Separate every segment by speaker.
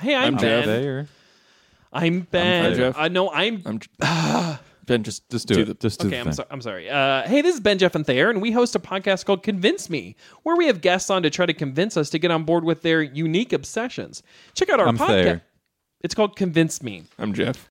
Speaker 1: Hey, I'm,
Speaker 2: I'm
Speaker 1: Ben.
Speaker 2: Jeff. Thayer.
Speaker 1: I'm Ben.
Speaker 2: I'm Jeff.
Speaker 1: Uh, no, I'm.
Speaker 2: I'm Ben. Just just do
Speaker 1: Do
Speaker 2: it. Just do
Speaker 1: okay,
Speaker 2: the
Speaker 1: I'm,
Speaker 2: thing.
Speaker 1: so, I'm sorry. Uh, hey, this is Ben, Jeff, and Thayer, and we host a podcast called Convince Me, where we have guests on to try to convince us to get on board with their unique obsessions. Check out our
Speaker 2: I'm
Speaker 1: podcast.
Speaker 2: Thayer.
Speaker 1: It's called Convince Me.
Speaker 2: I'm Jeff.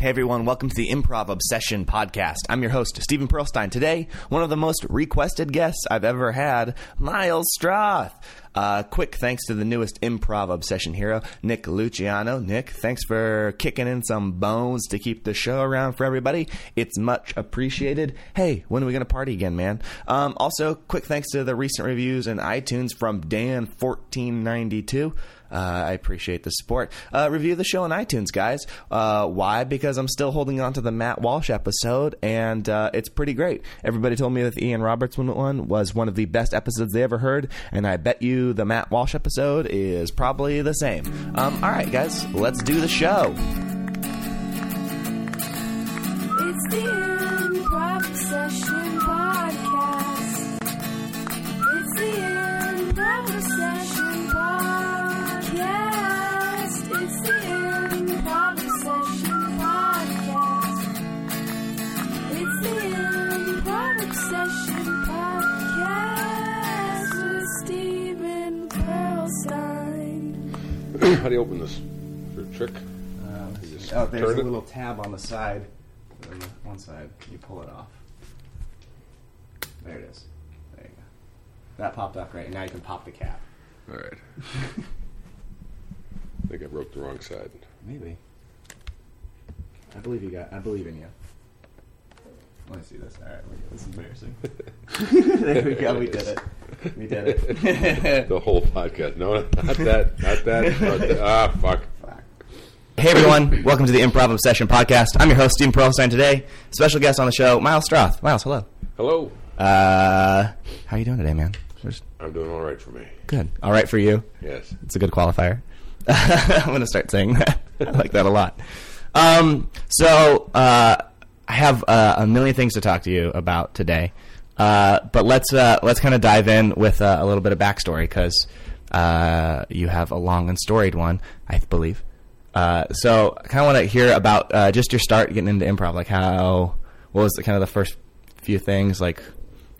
Speaker 3: Hey everyone, welcome to the Improv Obsession podcast. I'm your host, Stephen Pearlstein. Today, one of the most requested guests I've ever had, Miles Stroth. Uh, quick thanks to the newest Improv Obsession hero, Nick Luciano. Nick, thanks for kicking in some bones to keep the show around for everybody. It's much appreciated. Hey, when are we going to party again, man? Um, also, quick thanks to the recent reviews in iTunes from Dan1492. Uh, I appreciate the support. Uh, review the show on iTunes, guys. Uh, why? Because I'm still holding on to the Matt Walsh episode, and uh, it's pretty great. Everybody told me that the Ian Roberts one was one of the best episodes they ever heard, and I bet you the Matt Walsh episode is probably the same. Um, all right, guys, let's do the show.
Speaker 4: How do you open this? Is there a trick? Um, you
Speaker 3: Oh, there's a
Speaker 4: it?
Speaker 3: little tab on the side. On the one side, you pull it off. There it is. There you go. That popped up right. Now you can pop the cap.
Speaker 4: All right. I think I broke the wrong side.
Speaker 3: Maybe. I believe you got. I believe in you. Let me see this. All right, this is embarrassing. there we go. We did it. We did it.
Speaker 4: The whole podcast. No, not that. Not that. Not that. Ah, fuck. Fuck.
Speaker 3: Hey everyone, welcome to the Improv Obsession podcast. I'm your host Stephen Pearlstein. Today, special guest on the show, Miles Stroth. Miles, hello.
Speaker 4: Hello.
Speaker 3: Uh, how are you doing today, man? Just
Speaker 4: I'm doing all right for me.
Speaker 3: good. All right for you.
Speaker 4: Yes.
Speaker 3: It's a good qualifier. I'm going to start saying that. I like that a lot. Um, so uh, I have uh, a million things to talk to you about today, uh, but let's uh, let's kind of dive in with uh, a little bit of backstory because uh, you have a long and storied one, I believe. Uh, so I kind of want to hear about just your start getting into improv, like how what was the, kind of the first few things, like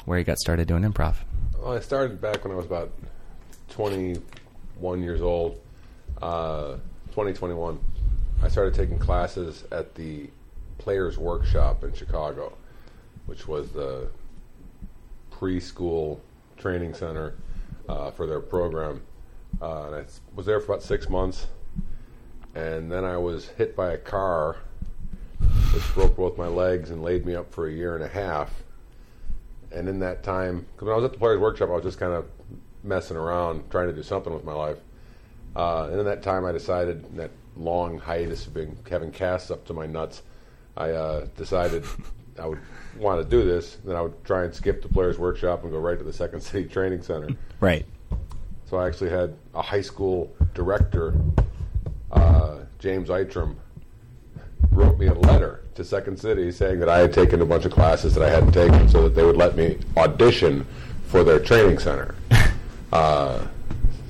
Speaker 3: where you got started doing improv.
Speaker 4: Well, I started back when I was about 21 years old. Uh, 2021. I started taking classes at the Players Workshop in Chicago, which was the preschool training center uh, for their program. Uh, and I was there for about six months. And then I was hit by a car, which broke both my legs and laid me up for a year and a half. And in that time, because when I was at the Players Workshop, I was just kind of messing around, trying to do something with my life. Uh, and in that time, I decided that long hiatus of being having casts up to my nuts, I uh, decided I would want to do this. Then I would try and skip the Players Workshop and go right to the Second City Training Center.
Speaker 3: Right.
Speaker 4: So I actually had a high school director, uh, James Eitram, wrote me a letter to Second City saying that I had taken a bunch of classes that I hadn't taken, so that they would let me audition for their training center. uh,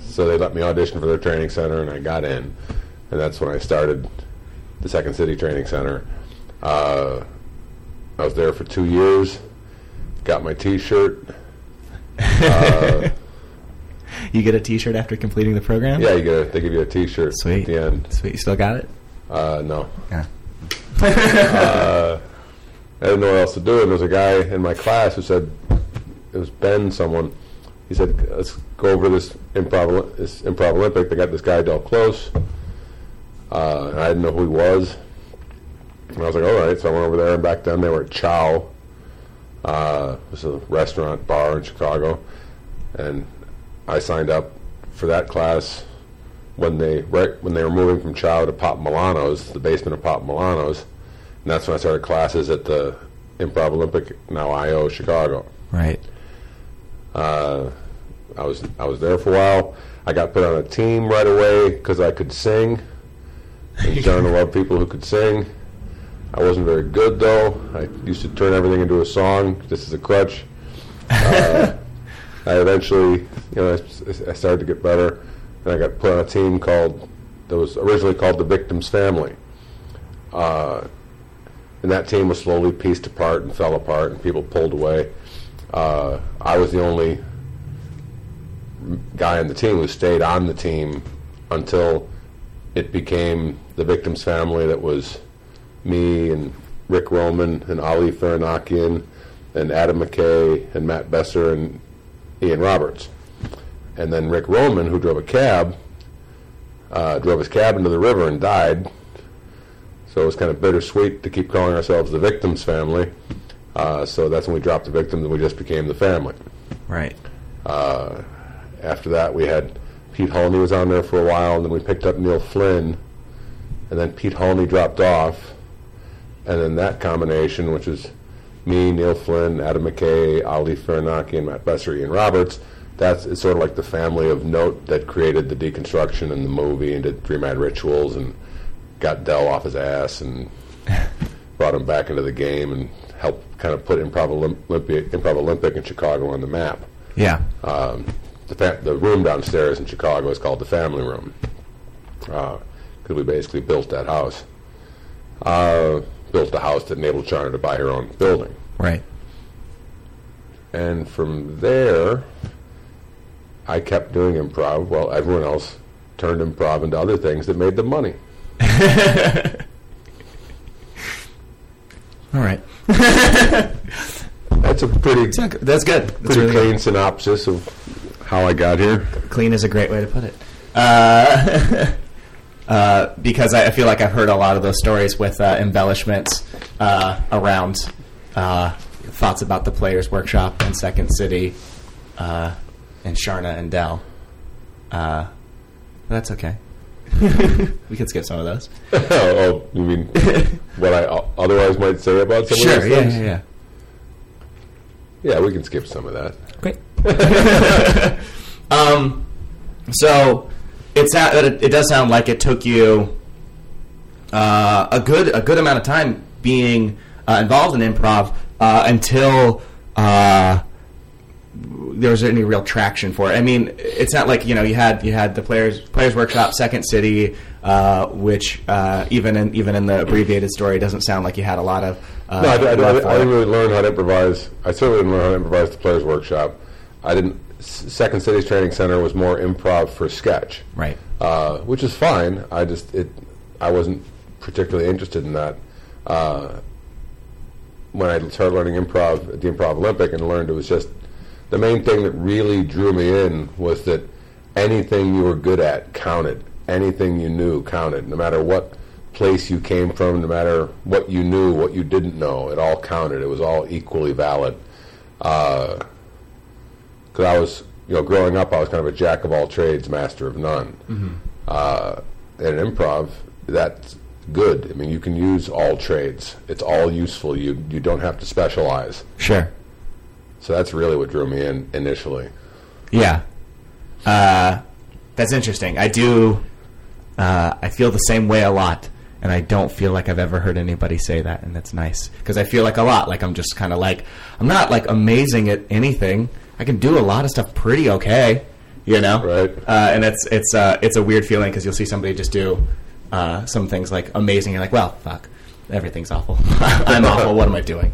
Speaker 4: so they let me audition for their training center, and I got in, and that's when I started the Second City Training Center. Uh, I was there for two years. Got my T-shirt. Uh,
Speaker 3: You get a T-shirt after completing the program.
Speaker 4: Yeah, you get a, they give you a T-shirt
Speaker 3: Sweet.
Speaker 4: at the end.
Speaker 3: Sweet. You still got it?
Speaker 4: Uh, no,
Speaker 3: Yeah.
Speaker 4: I didn't know what else to do. And there was a guy in my class who said, it was Ben, someone. He said, "Let's go over this improv, this improv Olympic." They got this guy Del Close. Uh, I didn't know who he was, and I was like, "All right." So I went over there, and back then they were at Chow. Uh, it was a restaurant bar in Chicago, and I signed up for that class when they right when they were moving from Chow to Pop Milano's, the basement of Pop Milano's, and that's when I started classes at the Improv Olympic, now IO Chicago.
Speaker 3: Right.
Speaker 4: Uh, I was I was there for a while. I got put on a team right away because I could sing. And John loved people who could sing. I wasn't very good though. I used to turn everything into a song This is a crutch. Uh, I eventually, you know, I, I started to get better, and I got put on a team called that was originally called the Victims Family. Uh, and that team was slowly pieced apart and fell apart, and people pulled away. Uh, I was the only guy on the team who stayed on the team until it became the victim's family that was me and Rick Roman and Ali Farahnakian and Adam McKay and Matt Besser and Ian Roberts. And then Rick Roman, who drove a cab, uh, drove his cab into the river and died. So it was kind of bittersweet to keep calling ourselves the victim's family. Uh, so that's when we dropped the victims and we just became the family.
Speaker 3: Right.
Speaker 4: Uh, after that, we had Pete Holney was on there for a while, and then we picked up Neil Flynn, and then Pete Holney dropped off, and then that combination, which is me, Neil Flynn, Adam McKay, Ali Farinaki, and Matt Besser, Ian Roberts, that's it's sort of like the family of note that created the deconstruction and the movie and did Three Mad Rituals and got Del off his ass and brought him back into the game and helped kind of put Improv Olympic, Improv Olympic in Chicago on the map.
Speaker 3: Yeah.
Speaker 4: Um, the, fa- the room downstairs in Chicago is called the family room because we basically built that house. Uh, built a house that enabled Charna to buy her own building.
Speaker 3: Right.
Speaker 4: And from there, I kept doing improv while everyone else turned improv into other things that made them money.
Speaker 3: All right.
Speaker 4: That's a pretty
Speaker 3: That's good. That's
Speaker 4: pretty
Speaker 3: really
Speaker 4: clean synopsis of how I got here.
Speaker 3: Clean is a great way to put it. Uh, uh, because I, I feel like I've heard a lot of those stories with uh, embellishments uh, around uh, thoughts about the Players Workshop and Second City uh, and Charna and Del. Uh, that's okay. we can skip some of those.
Speaker 4: oh, oh, you mean what I otherwise might say about some
Speaker 3: Sure.
Speaker 4: of these
Speaker 3: Yeah,
Speaker 4: things?
Speaker 3: yeah, yeah.
Speaker 4: Yeah, we can skip some of that.
Speaker 3: Great. um, so it, sou- it it does sound like it took you uh, a good a good amount of time being uh, involved in improv uh, until uh, there was any real traction for it. I mean, it's not like you know you had you had the players players workshop, Second City, uh, which uh, even in even in the abbreviated story doesn't sound like you had a lot of. Uh,
Speaker 4: No, I, I, I, I didn't really learn how to improvise. I certainly didn't learn how to improvise the Players Workshop. I didn't. Second City's Training Center was more improv for sketch,
Speaker 3: Right.
Speaker 4: uh, which is fine. I just it. I wasn't particularly interested in that. Uh, when I started learning improv at the Improv Olympic and learned it was just the main thing that really drew me in was that anything you were good at counted. Anything you knew counted, no matter what place you came from, no matter what you knew, what you didn't know, it all counted. It was all equally valid. Because I was, you know, growing up, I was kind of a jack of all trades, master of none. Uh, in improv, that's good. I mean, you can use all trades. It's all useful. You you don't have to specialize.
Speaker 3: Sure.
Speaker 4: So that's really what drew me in initially.
Speaker 3: Yeah. Uh, that's interesting. I do. Uh, I feel the same way a lot, and I don't feel like I've ever heard anybody say that, and that's nice because I feel like a lot. Like I'm just kind of like I'm not like amazing at anything. I can do a lot of stuff pretty okay, you know.
Speaker 4: Right.
Speaker 3: Uh, and it's it's uh, it's a weird feeling because you'll see somebody just do uh, some things like amazing. You're like, well, fuck, everything's awful. I'm awful. What am I doing?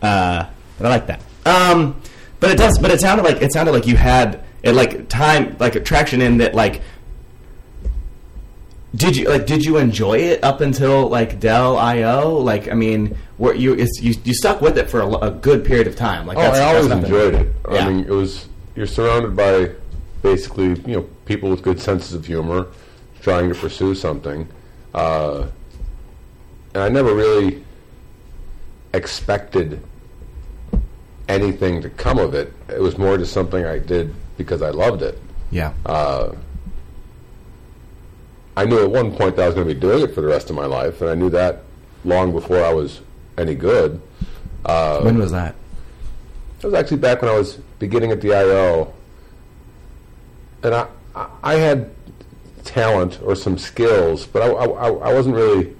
Speaker 3: Uh, but I like that. Um, but it does. But it sounded like it sounded like you had it like time like traction in that like. Did you like? Did you enjoy it up until like Del IO? Like, I mean, were you it's, you you stuck with it for a, a good period of time? Like,
Speaker 4: Oh, I always enjoyed it.
Speaker 3: Yeah.
Speaker 4: I mean, it was you're surrounded by basically you know people with good senses of humor, trying to pursue something, uh, and I never really expected anything to come of it. It was more just something I did because I loved it.
Speaker 3: yeah,
Speaker 4: Uh, I knew at one point that I was going to be doing it for the rest of my life, and I knew that long before I was any good. Uh,
Speaker 3: when was that?
Speaker 4: It was actually back when I was beginning at the IO, and I I- had talent or some skills, but I, I, I wasn't really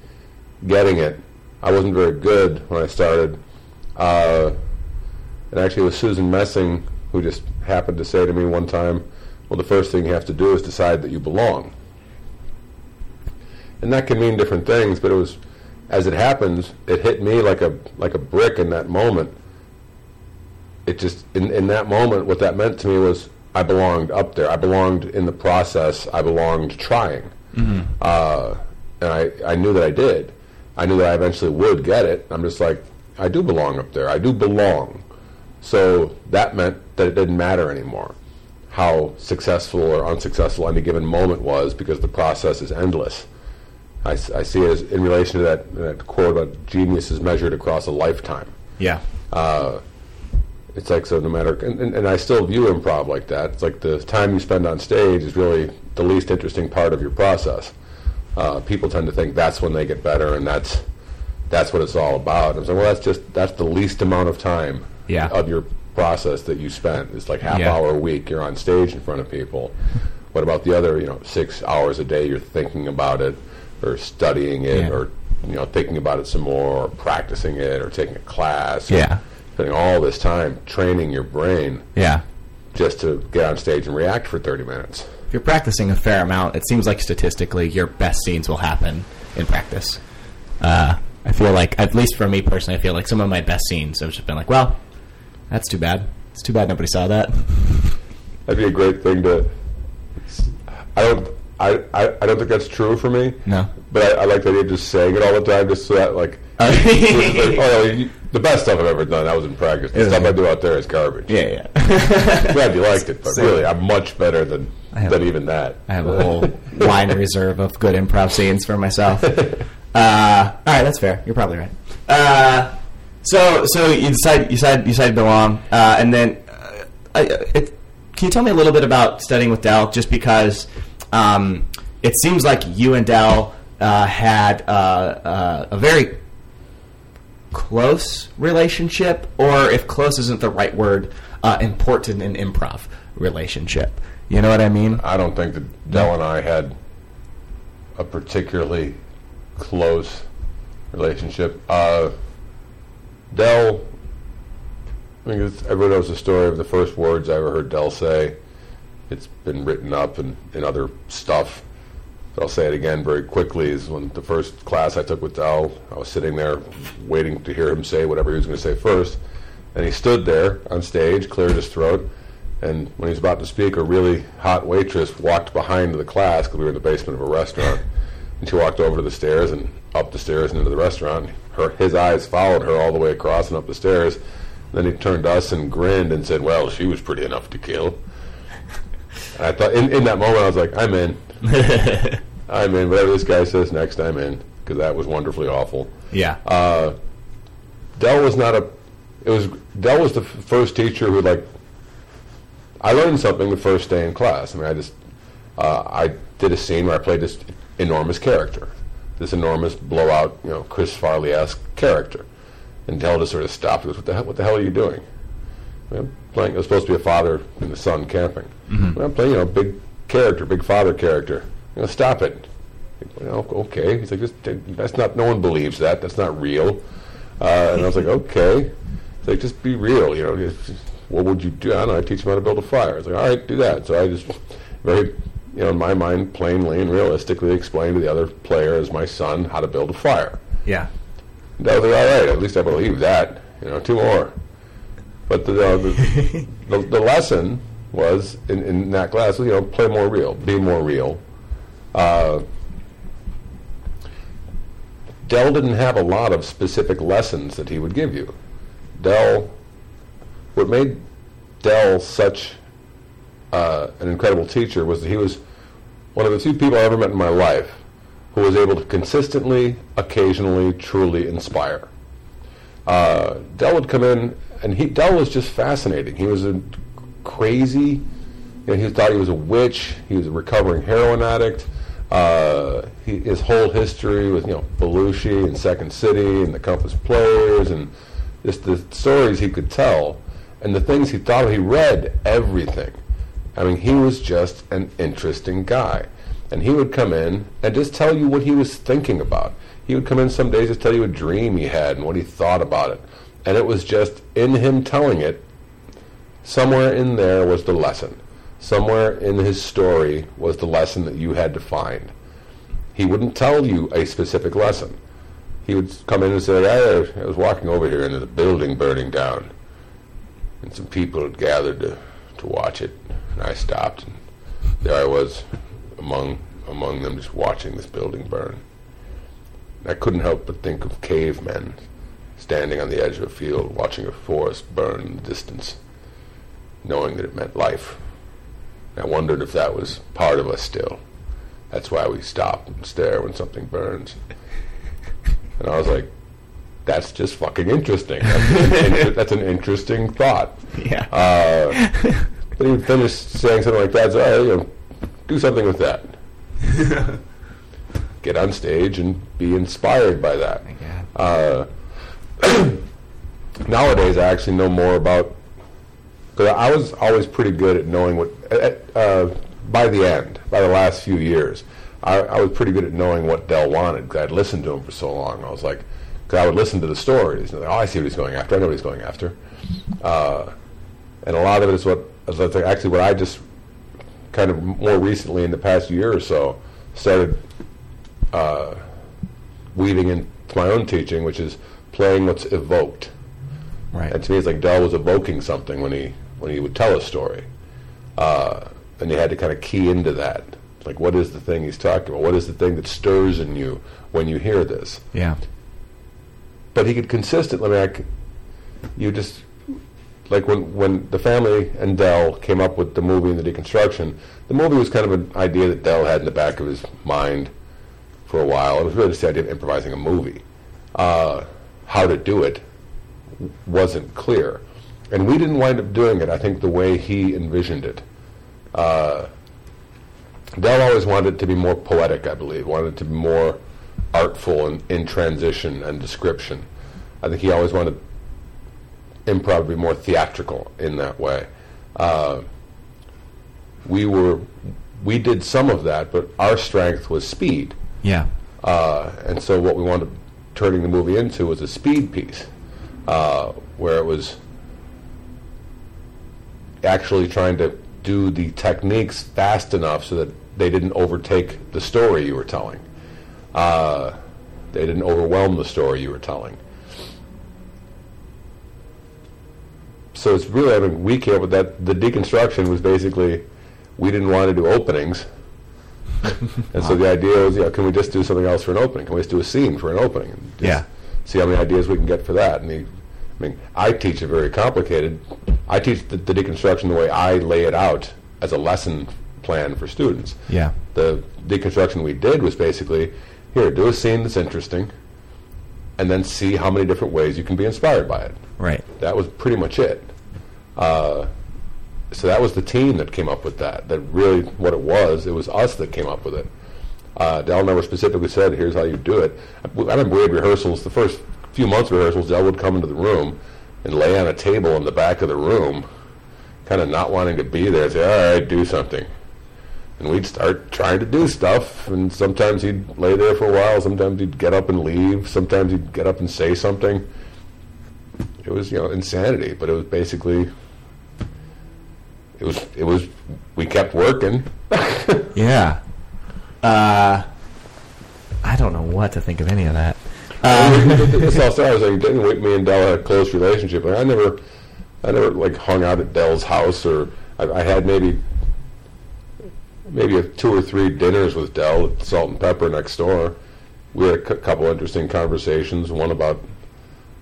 Speaker 4: getting it. I wasn't very good when I started. Uh, and actually, it was Susan Messing who just happened to say to me one time, "Well, the first thing you have to do is decide that you belong." And that can mean different things, but it was, as it happens, it hit me like a like a brick in that moment. It just in in that moment, what that meant to me was I belonged up there. I belonged in the process. I belonged trying, uh, and I I knew that I did. I knew that I eventually would get it. I'm just like I do belong up there. I do belong. So that meant that it didn't matter anymore how successful or unsuccessful any given moment was because the process is endless. I, I see it as in relation to that, that quote about genius is measured across a lifetime.
Speaker 3: Yeah.
Speaker 4: It's like so no matter, and, and, and I still view improv like that. It's like the time you spend on stage is really the least interesting part of your process. Uh, people tend to think that's when they get better, and that's that's what it's all about. I'm saying, well, that's just that's the least amount of time
Speaker 3: Yeah.
Speaker 4: of your process that you spent. It's like half
Speaker 3: Yeah.
Speaker 4: hour a week you're on stage in front of people. What about the other, you know, six hours a day you're thinking about it, or studying it,
Speaker 3: Yeah.
Speaker 4: or you know, thinking about it some more, or practicing it, or taking a class,
Speaker 3: Yeah.
Speaker 4: spending all this time training your brain
Speaker 3: Yeah.
Speaker 4: just to get on stage and react for 30 minutes.
Speaker 3: If you're practicing a fair amount, it seems like statistically your best scenes will happen in practice. Uh, I feel like, at least for me personally, I feel like some of my best scenes have just been like, well, that's too bad. It's too bad nobody saw that.
Speaker 4: That'd be a great thing to. I don't. I, I, I don't think that's true for me.
Speaker 3: No.
Speaker 4: But I, I like the idea of just saying it all the time, just so that like, like, oh, you, the best stuff I've ever done that was in practice. The stuff I do out there is garbage.
Speaker 3: yeah, yeah.
Speaker 4: Glad you liked it, but
Speaker 3: Same.
Speaker 4: really, I'm much better than than even that.
Speaker 3: I have a whole wine reserve of good improv scenes for myself. Uh, all right, that's fair. You're probably right. Uh, so, so you decide, you decide, you decide to belong, uh, and then, uh, I, it, can you tell me a little bit about studying with Del? Just because um, it seems like you and Del uh, had uh, uh, a very close relationship, or if close isn't the right word, uh, important in improv relationship. You know what I mean?
Speaker 4: I don't think that Del and I had a particularly close relationship. Uh, Del, I it's- everyone knows the story of the first words I ever heard Del say. It's been written up in, in other stuff. But I'll say it again very quickly. Is when the first class I took with Del, I was sitting there waiting to hear him say whatever he was going to say first. And he stood there on stage, cleared his throat, and when he was about to speak, a really hot waitress walked behind the class because we were in the basement of a restaurant. And she walked over to the stairs and up the stairs and into the restaurant. Her, his eyes followed her all the way across and up the stairs. Then he turned to us and grinned and said, "Well, she was pretty enough to kill." I thought, in, in that moment, I was like, "I'm in. I'm in. Whatever this guy says next, I'm in." Because that was wonderfully awful.
Speaker 3: Yeah.
Speaker 4: Uh, Del was not a. It was Del was the f- first teacher who like. I learned something the first day in class. I mean, I just uh, I did a scene where I played this enormous character, this enormous blowout, you know, Chris Farley esque character, and Del just sort of stopped. Goes, "What the hell? What the hell are you doing?" I'm playing. It was supposed to be a father and a son camping. I'm playing, you know, big character, big father character. You know, stop it. Well, okay. He's like, "Just- that's not. No one believes that. That's not real. Uh, and I was like, okay. He's like, just be real. You know, just- what would you do? I don't know. I teach him how to build a fire. I was like, all right, do that. So I just very, you know, in my mind, plainly and realistically explained to the other player as my son how to build a fire.
Speaker 3: yeah.
Speaker 4: And I was like, all right, at least I believe that. You know, two more. But the uh, the, the, the lesson was in, in that class, you know, play more real, be more real. Uh, Del didn't have a lot of specific lessons that he would give you. Del, what made Del such uh, an incredible teacher was that he was one of the few people I ever met in my life who was able to consistently, occasionally, truly inspire. Uh, Del would come in, and he Del was just fascinating. He was a crazy. You know, he thought he was a witch. He was a recovering heroin addict. Uh, he, his whole history with you know Belushi and Second City and the Compass Players and just the stories he could tell and the things he thought. He read everything. I mean, he was just an interesting guy. And he would come in and just tell you what he was thinking about. He would come in some days to tell you a dream he had and what he thought about it. And it was just in him telling it somewhere in there was the lesson. Somewhere in his story was the lesson that you had to find. He wouldn't tell you a specific lesson. He would come in and say, I, was walking over here and there's a building burning down. And some people had gathered to, to watch it. And I stopped and there I was among among them just watching this building burn. I couldn't help but think of cavemen standing on the edge of a field watching a forest burn in the distance, knowing that it meant life. I wondered if that was part of us still. That's why we stop and stare when something burns. And I was like, that's just fucking interesting. That's an, inter- that's an interesting thought.
Speaker 3: Yeah.
Speaker 4: Uh, but he would finish saying something like that. So, "Oh, you know, do something with that. Get on stage and be inspired by that. Uh, nowadays, I actually know more about. Because I was always pretty good at knowing what. Uh, uh, by the end, by the last few years, I, I was pretty good at knowing what Del wanted. Because I'd listened to him for so long. I was like, because I would listen to the stories. And like, oh, I see what he's going after. I know what he's going after. Uh, and a lot of it is what is actually what I just kind of more recently in the past year or so started uh, weaving into my own teaching, which is playing what's evoked.
Speaker 3: Right.
Speaker 4: And to me, it's like Del was evoking something when he when he would tell a story, uh, and you had to kind of key into that. Like, what is the thing he's talking about? What is the thing that stirs in you when you hear this?
Speaker 3: Yeah.
Speaker 4: but he could consistently. I mean, I c you just like when when the family and Del came up with the movie and the deconstruction. The movie was kind of an idea that Del had in the back of his mind for a while. It was really just the idea of improvising a movie. Uh, how to do it wasn't clear, and we didn't wind up doing it. I think the way he envisioned it. Uh, Del always wanted it to be more poetic, I believe. Wanted it to be more artful and in transition and description. I think he always wanted improv to be more theatrical in that way. Uh, we were we did some of that, but our strength was speed,
Speaker 3: Yeah.
Speaker 4: uh, and so what we wanted turning the movie into was a speed piece, uh, where it was actually trying to do the techniques fast enough so that they didn't overtake the story you were telling. Uh, they didn't overwhelm the story you were telling. So it's really, I mean, we up with that. The deconstruction was basically, we didn't want to do openings. And so the idea was, yeah, can we just do something else for an opening? Can we just do a scene for an opening? And just
Speaker 3: Yeah.
Speaker 4: See how many ideas we can get for that. And he, I mean, I teach it very complicated. I teach the, the deconstruction the way I lay it out as a lesson plan for students
Speaker 3: Yeah.
Speaker 4: the deconstruction we did was basically here do a scene that's interesting and then see how many different ways you can be inspired by it
Speaker 3: Right.
Speaker 4: that was pretty much it uh, so that was the team that came up with that that really what it was. It was us that came up with it. Uh, Del never specifically said here's how you do it. I remember we had rehearsals the first few months of rehearsals Del would come into the room and lay on a table in the back of the room kind of not wanting to be there say all right do something. And we'd start trying to do stuff and sometimes he'd lay there for a while sometimes he'd get up and leave sometimes he'd get up and say something. It was you know insanity but it was basically it was it was we kept working
Speaker 3: Yeah. Uh, I don't know what to think of any of that.
Speaker 4: this all started. I was like, didn't me and Del had a close relationship. Like, I never, I never like hung out at Del's house, or I, I had maybe, maybe a two or three dinners with Del at Salt and Pepper next door. We had a couple interesting conversations. One about,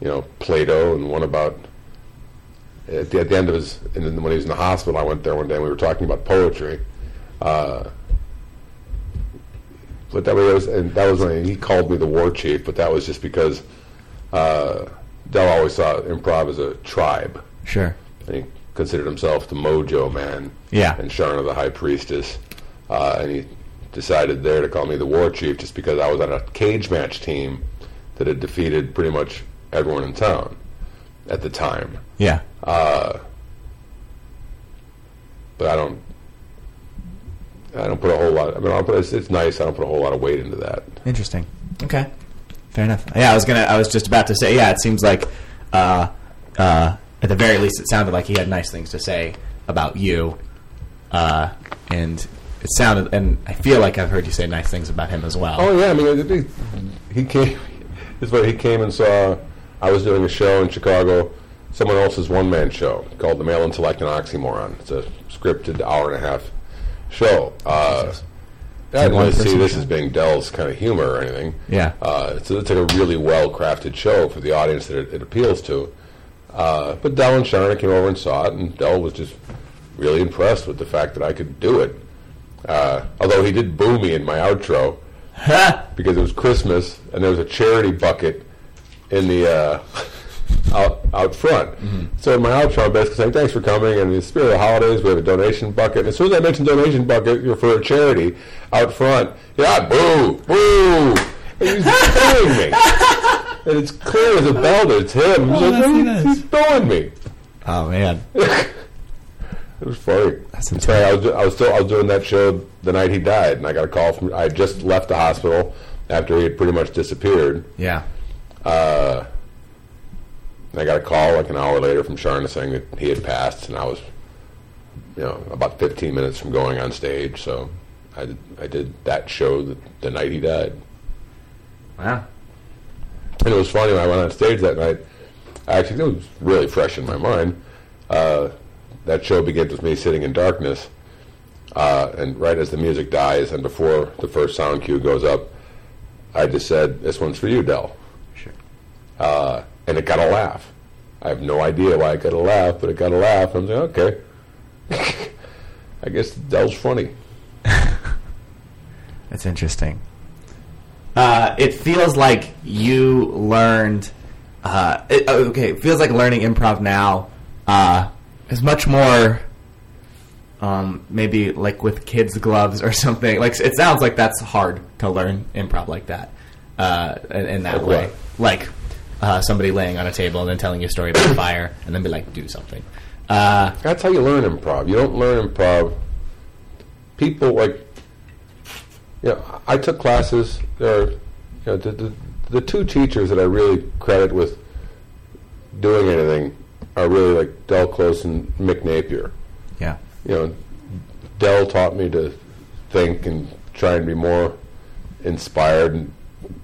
Speaker 4: you know, Plato, and one about. At the, at the end of his, when he was in the hospital, I went there one day. and We were talking about poetry. Uh, but that was and that was when he called me the war chief. But that was just because uh, Del always saw improv as a tribe,
Speaker 3: Sure.
Speaker 4: and he considered himself the Mojo Man.
Speaker 3: Yeah.
Speaker 4: And Charna the High Priestess, uh, and he decided there to call me the war chief just because I was on a cage match team that had defeated pretty much everyone in town at the time.
Speaker 3: Yeah.
Speaker 4: Uh, but I don't. I don't put a whole lot. I mean, I'll put, it's, it's nice. I don't put a whole lot of weight into that.
Speaker 3: Interesting. Okay. Fair enough. Yeah, I was gonna. I was just about to say. Yeah, it seems like uh, uh, at the very least, it sounded like he had nice things to say about you, uh, and it sounded, and I feel like I've heard you say nice things about him as well.
Speaker 4: Oh yeah, I mean, he, he came. This way, he came and saw. I was doing a show in Chicago, someone else's one-man show called "The Male Intellect an Oxymoron." It's a scripted hour and a half show. Uh, I didn't
Speaker 3: one
Speaker 4: really see this
Speaker 3: show?
Speaker 4: as being Del's kind of humor or anything.
Speaker 3: Yeah.
Speaker 4: uh, it's, it's like a really well-crafted show for the audience that it, it appeals to. Uh, but Del and Charna came over and saw it, and Del was just really impressed with the fact that I could do it. Uh, although he did boo me in my outro because it was Christmas and there was a charity bucket in the uh, out out front. So in my outro, I'm basically saying thanks for coming. And in the spirit of the holidays, we have a donation bucket. And as soon as I mentioned donation bucket you're for a charity out front, yeah, boo, boo. And he's booing me. And it's clear as a bell that it's him. He's, like, "He's- booing me.
Speaker 3: Oh man,
Speaker 4: It was funny.
Speaker 3: That's
Speaker 4: sorry, I was, I was still I was doing that show the night he died, and I got a call from. I had just left the hospital after he had pretty much disappeared.
Speaker 3: yeah,
Speaker 4: Uh, I got a call like an hour later from Charna saying that he had passed, and I was, you know, about 15 minutes from going on stage. So I did, I did that show the, the night he died,
Speaker 3: wow,
Speaker 4: and it was funny when I went on stage that night. Actually, it was really fresh in my mind. Uh, that show begins with me sitting in darkness, uh, and right as the music dies and before the first sound cue goes up, I just said, "This one's for you, Del."
Speaker 3: Sure.
Speaker 4: uh, and it got a laugh. I have no idea why it got a laugh, but it got a laugh. I'm like, okay, I guess Del's funny.
Speaker 3: That's interesting. Uh, it feels like you learned. Uh, it, oh, okay, it feels like learning improv now uh, is much more. Um, maybe like with kids' gloves or something. Like it sounds like that's hard to learn improv like that. Uh, in, in that
Speaker 4: Like
Speaker 3: way,
Speaker 4: what?
Speaker 3: like uh, somebody laying on a table and then telling you a story about fire, and then be like, "Do something." Uh,
Speaker 4: That's how you learn improv. You don't learn improv. People like, you know, I took classes. There, are, you know, the, the the two teachers that I really credit with doing anything are really like Del Close and Mick Napier.
Speaker 3: yeah,
Speaker 4: you know, Del taught me to think and try and be more inspired, and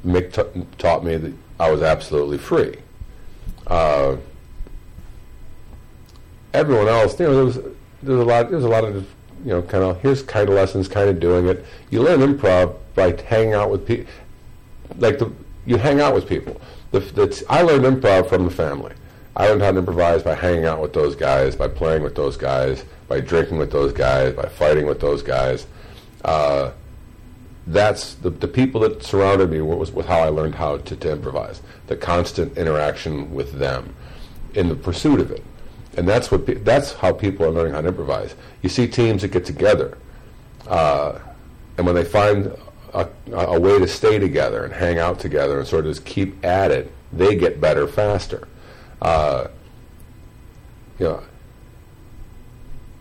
Speaker 4: Mick t- taught me that I was absolutely free. Uh, everyone else, you know, there was there was a lot there was a lot of you know kind of here's kind of lessons, kind of doing it. You learn improv by hanging out with people, like the you hang out with people. The, the, I learned improv from the family. I learned how to improvise by hanging out with those guys, by playing with those guys, by drinking with those guys, by fighting with those guys. Uh, that's the, the people that surrounded me was, was how I learned how to, to improvise. The constant interaction with them in the pursuit of it, and that's what that's how people are learning how to improvise. You see teams that get together, uh, and when they find a, a way to stay together and hang out together and sort of just keep at it, they get better faster. Uh, you know,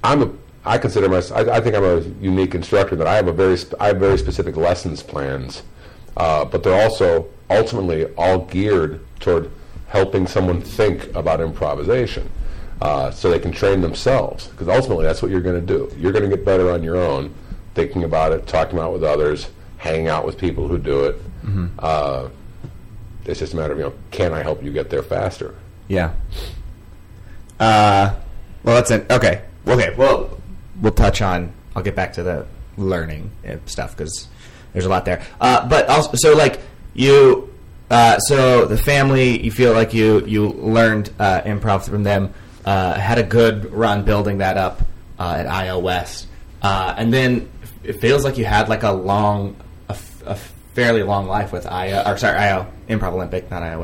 Speaker 4: I'm a. I consider myself. I, I think I'm a unique instructor that I have a very. Sp- I have very specific lessons plans, uh, but they're also ultimately all geared toward helping someone think about improvisation, uh, so they can train themselves. Because ultimately, that's what you're going to do. You're going to get better on your own, thinking about it, talking about it with others, hanging out with people who do it. Uh, it's just a matter of you know, can I help you get there faster?
Speaker 3: Yeah. Uh, well, that's it. Okay. Okay. Well, we'll touch on. I'll get back to the learning uh, stuff because there's a lot there. Uh, but also, so like you, uh, so the family, you feel like you you learned uh, improv from them, uh, had a good run building that up uh, at IO West, uh, and then it feels like you had like a long, a, fairly long life with IO, or sorry, IO Improv Olympic, not IO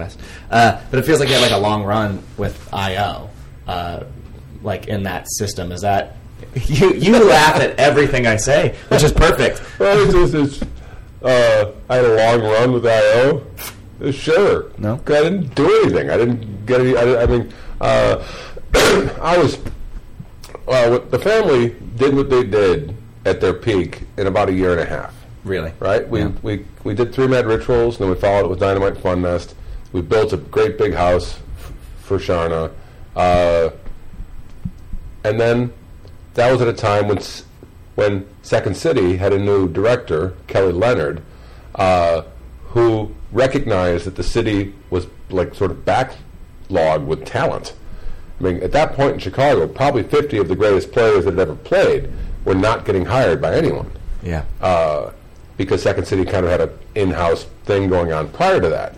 Speaker 3: but it feels like you had like a long run with IO, like in that system. Is that you? You laugh at everything I say, which is perfect.
Speaker 4: Well, it's just, it's, uh, I had a long run with IO. Uh, Sure.
Speaker 3: No.
Speaker 4: I didn't do anything. I didn't get any. I, I mean, uh, I was. Well, what, the family did what they did at their peak in about a year and a half.
Speaker 3: Really,
Speaker 4: Right? We,
Speaker 3: Yeah.
Speaker 4: we, we did three mad rituals, and then we followed it with Dynamite Fun Nest. We built a great big house f- for Charna. Uh, and then that was at a time when when Second City had a new director, Kelly Leonard, uh, who recognized that the city was like sort of backlogged with talent. I mean, at that point in Chicago, probably 50 of the greatest players that had ever played were not getting hired by anyone
Speaker 3: Yeah.
Speaker 4: uh, because Second City kind of had an in-house thing going on prior to that.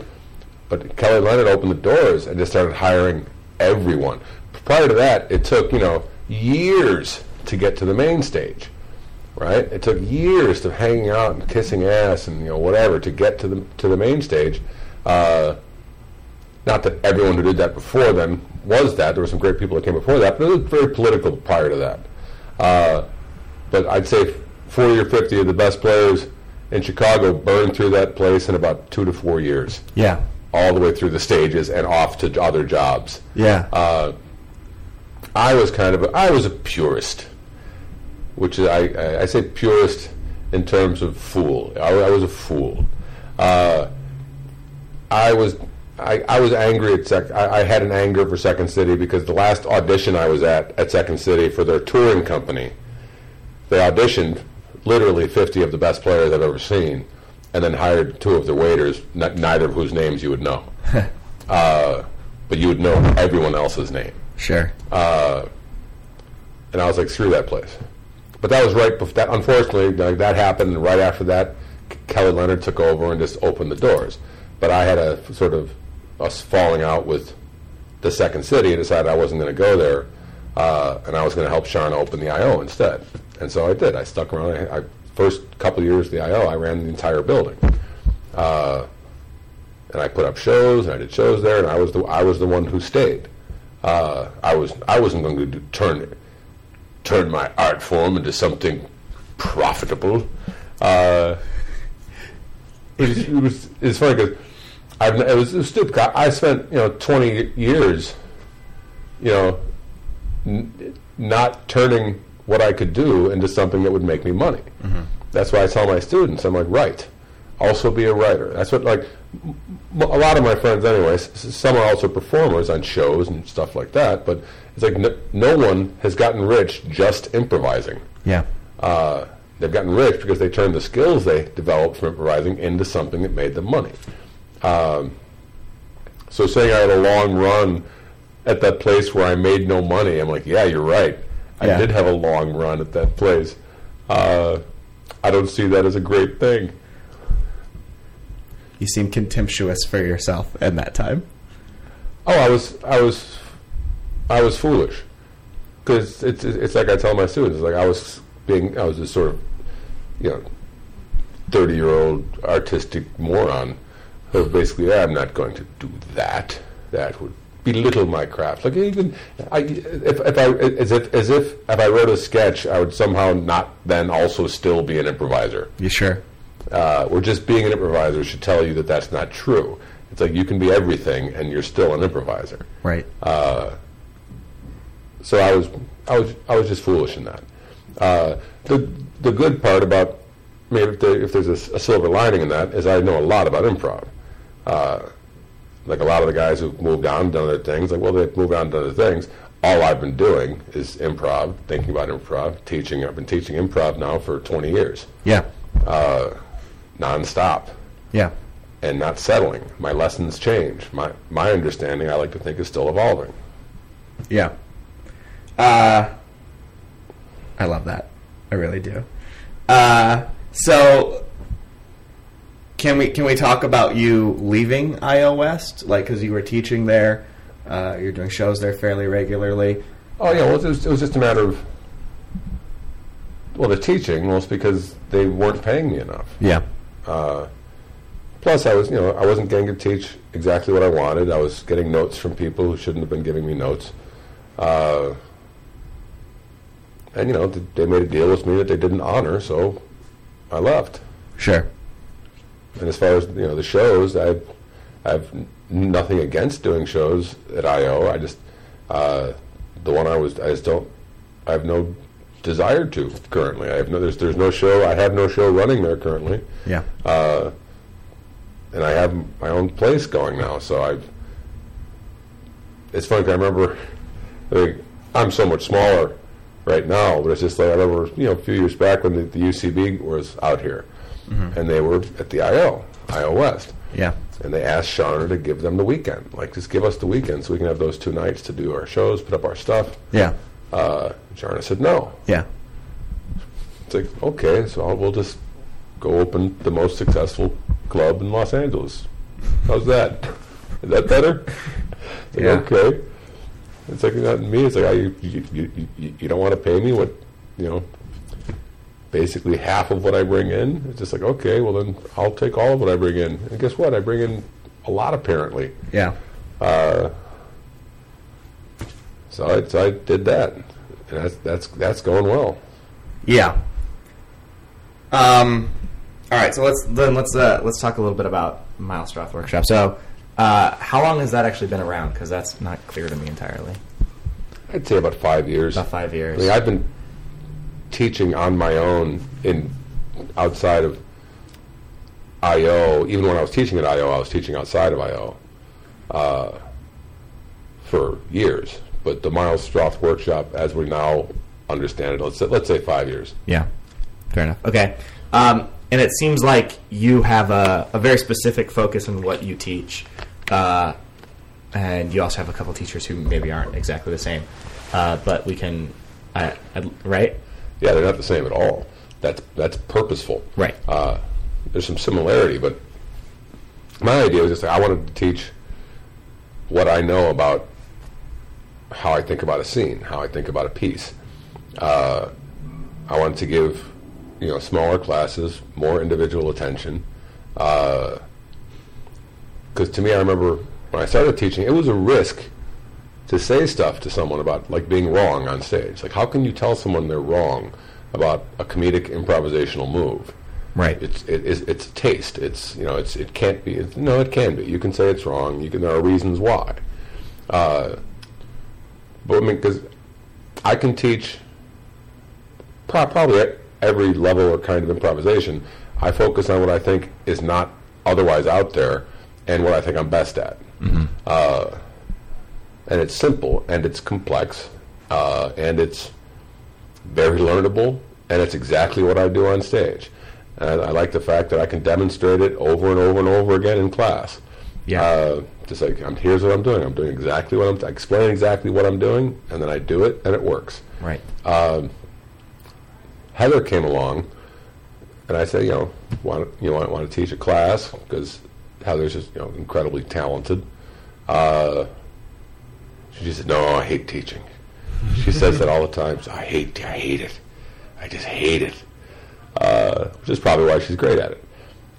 Speaker 4: But Kelly Leonard opened the doors and just started hiring everyone. Prior to that, it took you know years to get to the main stage, right? It took years of hanging out and kissing ass and you know whatever to get to the to the main stage. Uh, not that everyone who did that before then was that. There were some great people that came before that, but it was very political prior to that. Uh, but I'd say 40 or 50 of the best players in Chicago burned through that place in about two to four years,
Speaker 3: Yeah.
Speaker 4: all the way through the stages and off to other jobs.
Speaker 3: Yeah.
Speaker 4: Uh, I was kind of a, I was a purist, which is I, I, say purist in terms of fool. I, I was a fool. Uh, I was I, I was angry at Sec. I, I had an anger for Second City because the last audition I was at at Second City for their touring company, they auditioned literally 50 of the best players I've ever seen, and then hired two of the waiters, n- neither of whose names you would know, uh, but you would know everyone else's name.
Speaker 3: Sure.
Speaker 4: And I was like, screw that place. But that was right before that. Unfortunately, like, that happened, and right after that, Kelly Leonard took over and just opened the doors. But I had a sort of us falling out with the second city and decided I wasn't going to go there, uh, and I was going to help Sean open the IO instead. And so I did. I stuck around. I, I first couple of years of the IO, I ran the entire building. Uh, and I put up shows, and I did shows there, and I was the I was the one who stayed. Uh, I was I wasn't going to do, turn turn my art form into something profitable. Uh, it, was, it was it's funny because I've it was, it was stupid. I I spent you know twenty years, you know, n- not turning what I could do into something that would make me money. That's why I tell my students, I'm like, write. Also be a writer. That's what like a lot of my friends, anyways. Some are also performers on shows and stuff like that. But it's like no, no one has gotten rich just improvising.
Speaker 3: Yeah.
Speaker 4: Uh, they've gotten rich because they turned the skills they developed from improvising into something that made them money. Um, so saying I had a long run at that place where I made no money, I'm like, yeah, you're right. I
Speaker 3: Yeah.
Speaker 4: did have a long run at that place. Uh, I don't see that as a great thing.
Speaker 3: You seem contemptuous for yourself in that time.
Speaker 4: Oh, I was, I was, I was foolish because it's it's like I tell my students, like I was being, I was this sort of, you know, thirty year old artistic moron who basically, I'm not going to do that. That would belittle my craft. Like even, I, if if I as if as if if I wrote a sketch, I would somehow not then also still be an improviser.
Speaker 3: You sure?
Speaker 4: Uh, or just being an improviser should tell you that that's not true. It's like you can be everything and you're still an improviser.
Speaker 3: Right.
Speaker 4: So I was, I was, I was just foolish in that. Uh, the the good part about, I mean, if, there, if there's a silver lining in that, is I know a lot about improv. Uh, like a lot of the guys who've moved on, done other things, like well, they've moved on to other things. All I've been doing is improv, thinking about improv, teaching. I've been teaching improv now for 20 years,
Speaker 3: yeah.
Speaker 4: Nonstop.
Speaker 3: Yeah.
Speaker 4: and not settling. My lessons change. My my understanding, I like to think, is still evolving.
Speaker 3: Yeah. Uh, I love that. I really do. Uh, so can we can we talk about you leaving IO West? Like, because you were teaching there, uh, you're doing shows there fairly regularly.
Speaker 4: Oh yeah, well, it was, it was just a matter of well, the teaching was because they weren't paying me enough.
Speaker 3: Yeah.
Speaker 4: Plus, I was you know I wasn't getting to teach exactly what I wanted. I was getting notes from people who shouldn't have been giving me notes. Uh, and you know they made a deal with me that they didn't honor, so I left.
Speaker 3: Sure.
Speaker 4: And as far as you know, the shows, I I have nothing against doing shows at IO. I just uh, the one I was I just don't I have no desire to currently. I have no there's there's no show I have no show running there currently,
Speaker 3: Yeah.
Speaker 4: uh, and I have my own place going now. So I've it's funny. I remember I think I'm so much smaller right now, but it's just like I remember, you know, a few years back when the, the UCB was out here, and they were at the IO, IO West,
Speaker 3: Yeah.
Speaker 4: and they asked Charna to give them the weekend, like just give us the weekend so we can have those two nights to do our shows, put up our stuff.
Speaker 3: Yeah.
Speaker 4: Uh, Charna said no.
Speaker 3: Yeah.
Speaker 4: It's like okay, so I'll, we'll just go open the most successful club in Los Angeles. How's that? Is that better? It's like,
Speaker 3: Yeah.
Speaker 4: Okay. It's like not me. It's like I, you, you, you, you don't want to pay me what you know. Basically half of what I bring in. It's just like okay, well then I'll take all of what I bring in. And guess what? I bring in a lot apparently.
Speaker 3: Yeah.
Speaker 4: Uh, so I, so I did that, and that's that's that's going well.
Speaker 3: Yeah. Um. All right. So let's then let's uh, let's talk a little bit about Miles Stroth Workshop. So, uh, how long has that actually been around? Because that's not clear to me entirely.
Speaker 4: I'd say about five years.
Speaker 3: About five
Speaker 4: I
Speaker 3: years.
Speaker 4: mean, I've been teaching on my own in outside of IO. Even when I was teaching at IO, I was teaching outside of IO uh, for years. But the Miles Stroth workshop, as we now understand it, let's say, let's say five years.
Speaker 3: Yeah. Fair enough. Okay. Um, and it seems like you have a, a very specific focus on what you teach. Uh, and you also have a couple teachers who maybe aren't exactly the same. Uh, but we can, uh, uh, right?
Speaker 4: Yeah, they're not the same at all. That's that's purposeful.
Speaker 3: Right.
Speaker 4: Uh, there's some similarity, but my idea was just like, I wanted to teach what I know about how I think about a scene, how I think about a piece. Uh, I wanted to give you know smaller classes more individual attention. Because to me, I remember when I started teaching, it was a risk to say stuff to someone about like being wrong on stage. Like, how can you tell someone they're wrong about a comedic improvisational move?
Speaker 3: Right.
Speaker 4: It's it is it's taste. It's you know it's it can't be. It's, no, it can be. You can say it's wrong. You can. There are reasons why. Uh, but I mean, because I can teach pro- probably at every level or kind of improvisation. I focus on what I think is not otherwise out there, and what I think I'm best at. Uh, and it's simple, and it's complex, uh, and it's very learnable, and it's exactly what I do on stage. And I like the fact that I can demonstrate it over and over and over again in class.
Speaker 3: Yeah.
Speaker 4: Uh, just like, I'm, here's what I'm doing. I'm doing exactly what I'm, I explain exactly what I'm doing, and then I do it, and it works.
Speaker 3: Right.
Speaker 4: Heather came along, and I said, you know, want you know, want to teach a class because Heather's just you know incredibly talented. Uh, she said, no, I hate teaching. She says that all the time. So, I hate, I hate it. I just hate it. Uh, which is probably why she's great at it.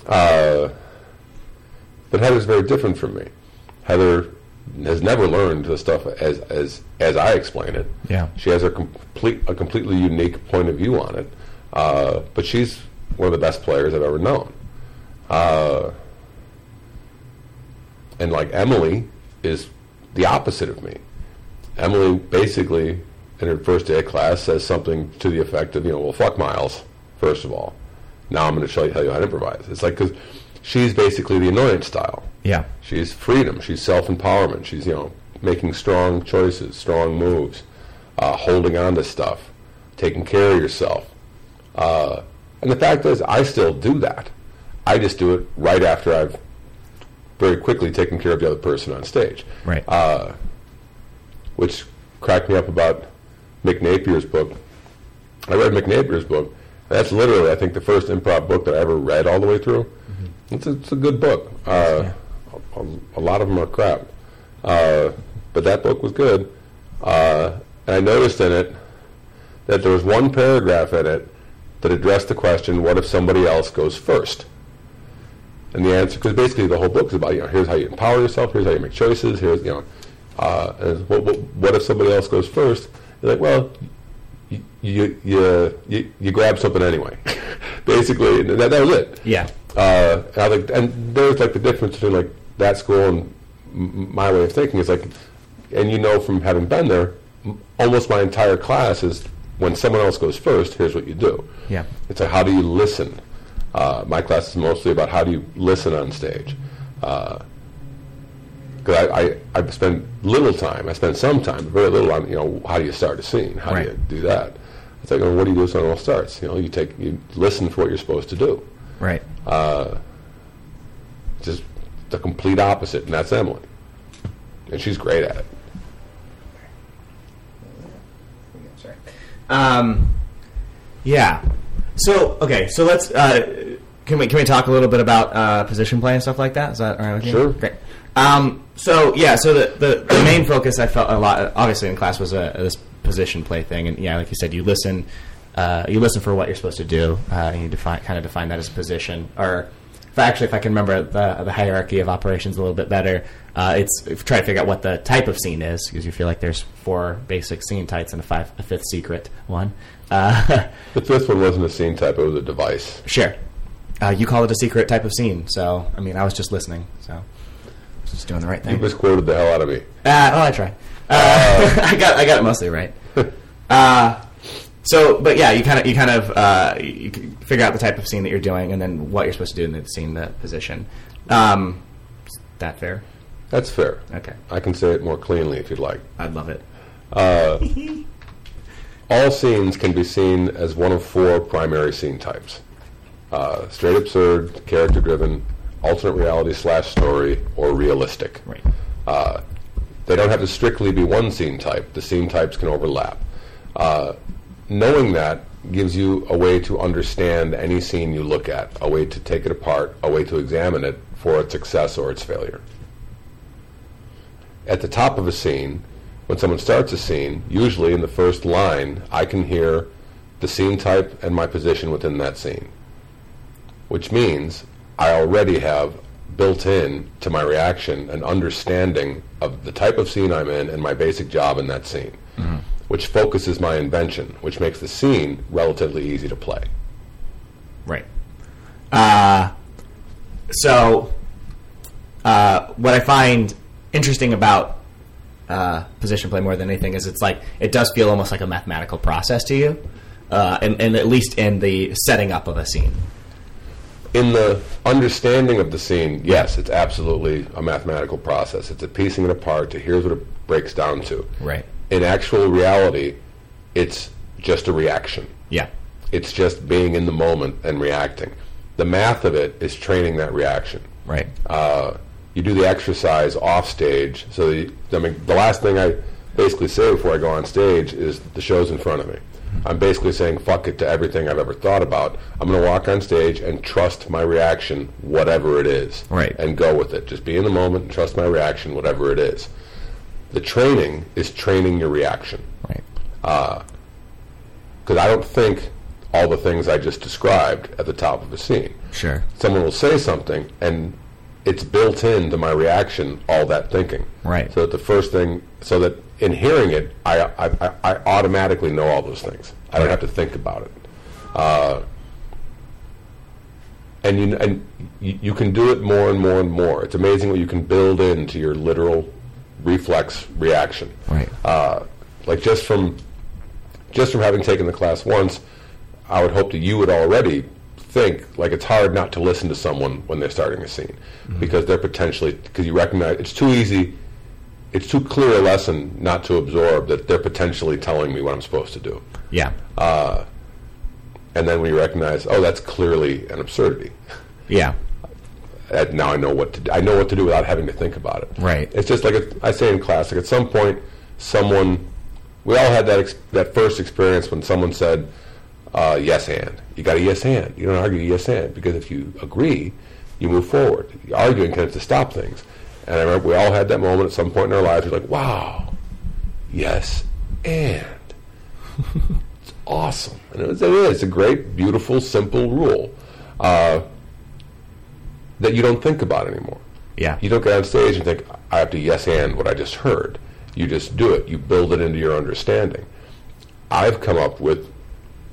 Speaker 4: Uh, but Heather's very different from me. Heather has never learned the stuff as as as I explain it.
Speaker 3: Yeah.
Speaker 4: She has a complete a completely unique point of view on it. Uh, but she's one of the best players I've ever known. Uh, and like Emily is the opposite of me. Emily basically in her first day of class says something to the effect of, you know, well, fuck Miles, first of all. Now I'm going to show you how you how to improvise. It's like because she's basically the annoyance style.
Speaker 3: Yeah.
Speaker 4: She's freedom. She's self empowerment. She's you know making strong choices, strong moves, uh, holding on to stuff, taking care of yourself. Uh, and the fact is, I still do that. I just do it right after I've very quickly taken care of the other person on stage.
Speaker 3: Right.
Speaker 4: Uh, which cracked me up about Mick Napier's book. I read Mick Napier's book. That's literally, I think, the first improv book that I ever read all the way through. It's, a, it's a good book. Uh, a, a lot of them are crap. Uh, but that book was good. Uh, and I noticed in it that there was one paragraph in it that addressed the question, what if somebody else goes first? And the answer, because basically the whole book is about, you know, here's how you empower yourself, here's how you make choices, here's, you know, uh, what, what, what if somebody else goes first? You're like, well, you, you, you, you, you grab something anyway. basically, that, that was it.
Speaker 3: Yeah.
Speaker 4: Uh, and, I like, and there's like the difference between like that school and my way of thinking is like, and you know from having been there, almost my entire class is when someone else goes first, here's what you do.
Speaker 3: Yeah.
Speaker 4: It's like how do you listen? Uh, my class is mostly about how do you listen on stage. Because I, I I've spent little time. I spend some time, but very little on you know how do you start a scene? How
Speaker 3: Right.
Speaker 4: do you do that? It's like, well, what do you do when it all starts? You know, you take you listen for what you're supposed to do.
Speaker 3: Right.
Speaker 4: Just the complete opposite, and that's Emily, and she's great at it.
Speaker 3: Sorry. Um, yeah. So okay. So let's. Uh, can we can we talk a little bit about uh, position play and stuff like that? Is that all right with you?
Speaker 4: Sure.
Speaker 3: Great. Um, so yeah. So the, the the main focus I felt a lot obviously in class was uh, this position play thing, and yeah, like you said, you listen. Uh, you listen for what you're supposed to do, uh, and you define kind of define that as a position. Or actually, if I can remember the the hierarchy of operations a little bit better, uh, it's try to figure out what the type of scene is because you feel like there's four basic scene types and a five a fifth secret one. Uh,
Speaker 4: The fifth one wasn't a scene type; it was a device.
Speaker 3: Sure. Uh, you call it a secret type of scene, so I mean, I was just listening, so just doing the right thing.
Speaker 4: You misquoted the hell out of me.
Speaker 3: Uh, oh, I try. Uh, I got I got it mostly right. Uh, so, but yeah, you kind of you kind of uh, you figure out the type of scene that you're doing, and then what you're supposed to do in the scene, the position. Um, is that fair?
Speaker 4: That's fair.
Speaker 3: Okay,
Speaker 4: I can say it more cleanly if you'd like.
Speaker 3: I'd love it.
Speaker 4: All scenes can be seen as one of four primary scene types uh, straight absurd, character driven, alternate reality slash story, or realistic.
Speaker 3: Right.
Speaker 4: Uh, they don't have to strictly be one scene type, the scene types can overlap. Knowing that gives you a way to understand any scene you look at, a way to take it apart, a way to examine it for its success or its failure. At the top of a scene, when someone starts a scene, usually in the first line, I can hear the scene type and my position within that scene. Which means I already have built in to my reaction an understanding of the type of scene I'm in and my basic job in that scene, mm-hmm. Which focuses my invention, which makes the scene relatively easy to play.
Speaker 3: Right. Uh, so, uh, what I find interesting about uh, position play more than anything is it's like it does feel almost like a mathematical process to you, uh, and, and at least in the setting up of a scene.
Speaker 4: in the understanding of the scene, yes, it's absolutely a mathematical process. It's a piecing it apart to here's what it breaks down to.
Speaker 3: Right.
Speaker 4: In actual reality, it's just a reaction.
Speaker 3: Yeah.
Speaker 4: It's just being in the moment and reacting. The math of it is training that reaction.
Speaker 3: Right.
Speaker 4: Uh, you do the exercise off stage. So, the, I mean, the last thing I basically say before I go on stage is the show's in front of me. I'm basically saying fuck it to everything I've ever thought about. I'm going to walk on stage and trust my reaction, whatever it is,
Speaker 3: Right.
Speaker 4: and go with it. Just be in the moment and trust my reaction, whatever it is. The training is training your reaction
Speaker 3: Right.
Speaker 4: because I don't think all the things I just described at the top of a scene.
Speaker 3: Sure.
Speaker 4: Someone will say something, and it's built into my reaction all that thinking.
Speaker 3: Right.
Speaker 4: So that the first thing, so that in hearing it, I I, I, I automatically know all those things. I don't
Speaker 3: Right.
Speaker 4: have to think about it. Uh, and you and you, you can do it more and more and more. It's amazing what you can build into your literal reflex reaction.
Speaker 3: Right.
Speaker 4: Uh, like just from just from having taken the class once, I would hope that you would already think like it's hard not to listen to someone when they're starting a scene because they're potentially because you recognize it's too easy, it's too clear a lesson not to absorb that they're potentially telling me what I'm supposed to do.
Speaker 3: Yeah.
Speaker 4: And then when you recognize, oh, that's clearly an absurdity.
Speaker 3: yeah.
Speaker 4: Now I know what to do. I know what to do without having to think about it.
Speaker 3: Right.
Speaker 4: It's just like it- I say in class. Like at some point, someone we all had that ex- that first experience when someone said, uh, "Yes, and." You got a yes and. You don't argue yes and because if you agree, you move forward. Arguing tends to stop things. And I remember we all had that moment at some point in our lives. We're like, "Wow, yes and." it's awesome, and it, was, it is. It's a great, beautiful, simple rule. Uh, that you don't think about anymore.
Speaker 3: Yeah.
Speaker 4: You don't get on stage and think, I have to yes and what I just heard. You just do it. You build it into your understanding. I've come up with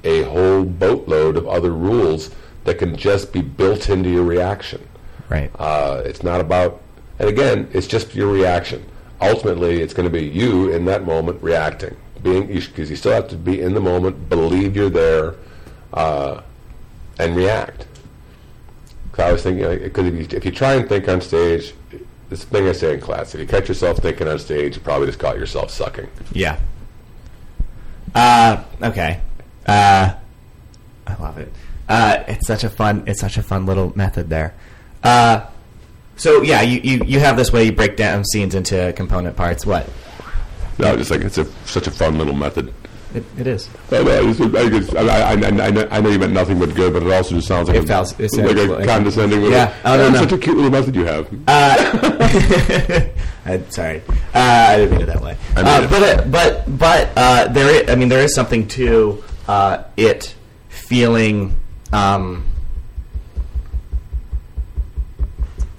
Speaker 4: a whole boatload of other rules that can just be built into your reaction.
Speaker 3: Right.
Speaker 4: Uh, it's not about, and again, it's just your reaction. Ultimately, it's going to be you in that moment reacting, being because you still have to be in the moment, believe you're there, uh, and react. 'Cause I was thinking, because if you, if you try and think on stage, this thing I say in class: if you catch yourself thinking on stage, you probably just caught yourself sucking.
Speaker 3: Yeah. Uh, okay. Uh, I love it. Uh, it's such a fun. It's such a fun little method there. Uh, so yeah, you, you, you have this way you break down scenes into component parts. What?
Speaker 4: No, just like it's a, such a fun little method.
Speaker 3: It, it is.
Speaker 4: I, know, I, just- I, I, I, I, I know- you meant nothing but good, but it also just sounds like
Speaker 3: It
Speaker 4: a,
Speaker 3: it
Speaker 4: like a
Speaker 3: like-
Speaker 4: condescending. Little,
Speaker 3: Yeah. Oh, no,
Speaker 4: "Oh,
Speaker 3: no.
Speaker 4: Such a cute little method you have.
Speaker 3: I'm sorry. Uh, I didn't mean it that way.
Speaker 4: I
Speaker 3: Uh,
Speaker 4: it.
Speaker 3: but uh, but but uh, there. I I mean, there is something to uh, it feeling. Um,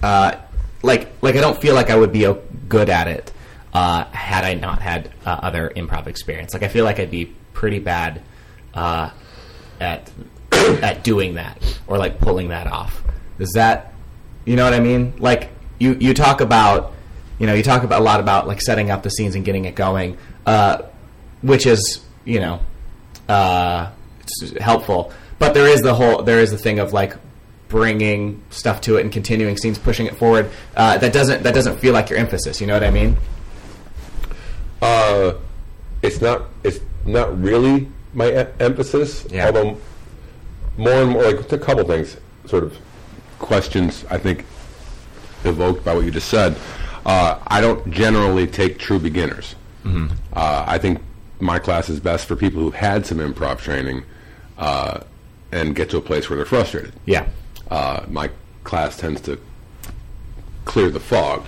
Speaker 3: uh, like like I don't feel like I would be uh, good at it uh, had I not had uh, other improv experience. Like I feel like I'd be pretty bad uh, at at doing that or like pulling that off. Is that you know what I mean? Like you you talk about you know you talk about a lot about like setting up the scenes and getting it going, uh, which is you know uh, helpful. But there is the whole there is the thing of like bringing stuff to it and continuing scenes, pushing it forward. Uh, that doesn't that doesn't feel like your emphasis. You know what I mean?
Speaker 4: Uh, it's not. It's not really my e- emphasis.
Speaker 3: Yeah.
Speaker 4: Although more and more, like a couple things, sort of questions. I think evoked by what you just said. Uh, I don't generally take true beginners. Uh, I think my class is best for people who've had some improv training uh, and get to a place where they're frustrated.
Speaker 3: Yeah.
Speaker 4: Uh, my class tends to clear the fog.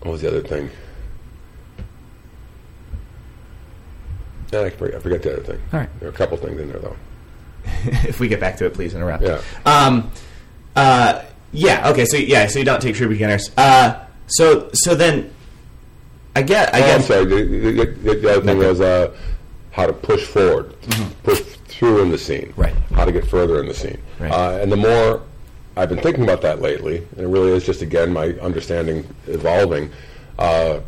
Speaker 4: What was the other thing? I forget, I forget the other thing.
Speaker 3: All right.
Speaker 4: There are a couple things in there, though.
Speaker 3: if we get back to it, please interrupt.
Speaker 4: Yeah.
Speaker 3: Um, uh, yeah. Okay. So yeah. So you don't take true beginners. Uh, so so then, I get. I
Speaker 4: oh, I'm
Speaker 3: guess.
Speaker 4: sorry. The, the, the, the other thing was uh, how to push forward, push through in the scene.
Speaker 3: Mm-hmm. Right.
Speaker 4: How to get further in the scene.
Speaker 3: Right.
Speaker 4: Uh, and the more I've been thinking about that lately, and it really is just again my understanding evolving. Uh,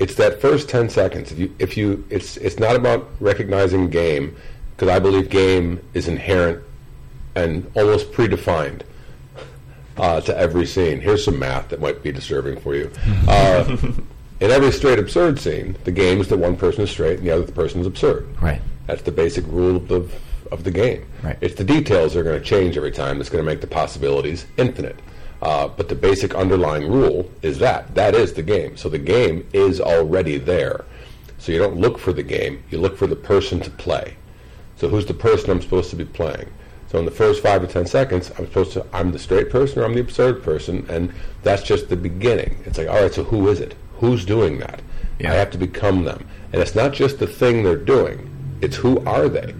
Speaker 4: it's that first ten seconds. If you, if you, it's it's not about recognizing game because I believe game is inherent and almost predefined uh, to every scene. Here's some math that might be disturbing for you. Uh, in every straight absurd scene, the game is that one person is straight and the other person is absurd.
Speaker 3: Right.
Speaker 4: That's the basic rule of the of the game.
Speaker 3: Right.
Speaker 4: It's the details that are going to change every time that's going to make the possibilities infinite. Uh, but the basic underlying rule is that that is the game. So the game is already there. So you don't look for the game; you look for the person to play. So who's the person I'm supposed to be playing? So in the first five to ten seconds, I'm supposed to I'm the straight person or I'm the absurd person, and that's just the beginning. It's like, all right, so who is it? Who's doing that?
Speaker 3: Yeah.
Speaker 4: I have to become them, and it's not just the thing they're doing; it's who are they.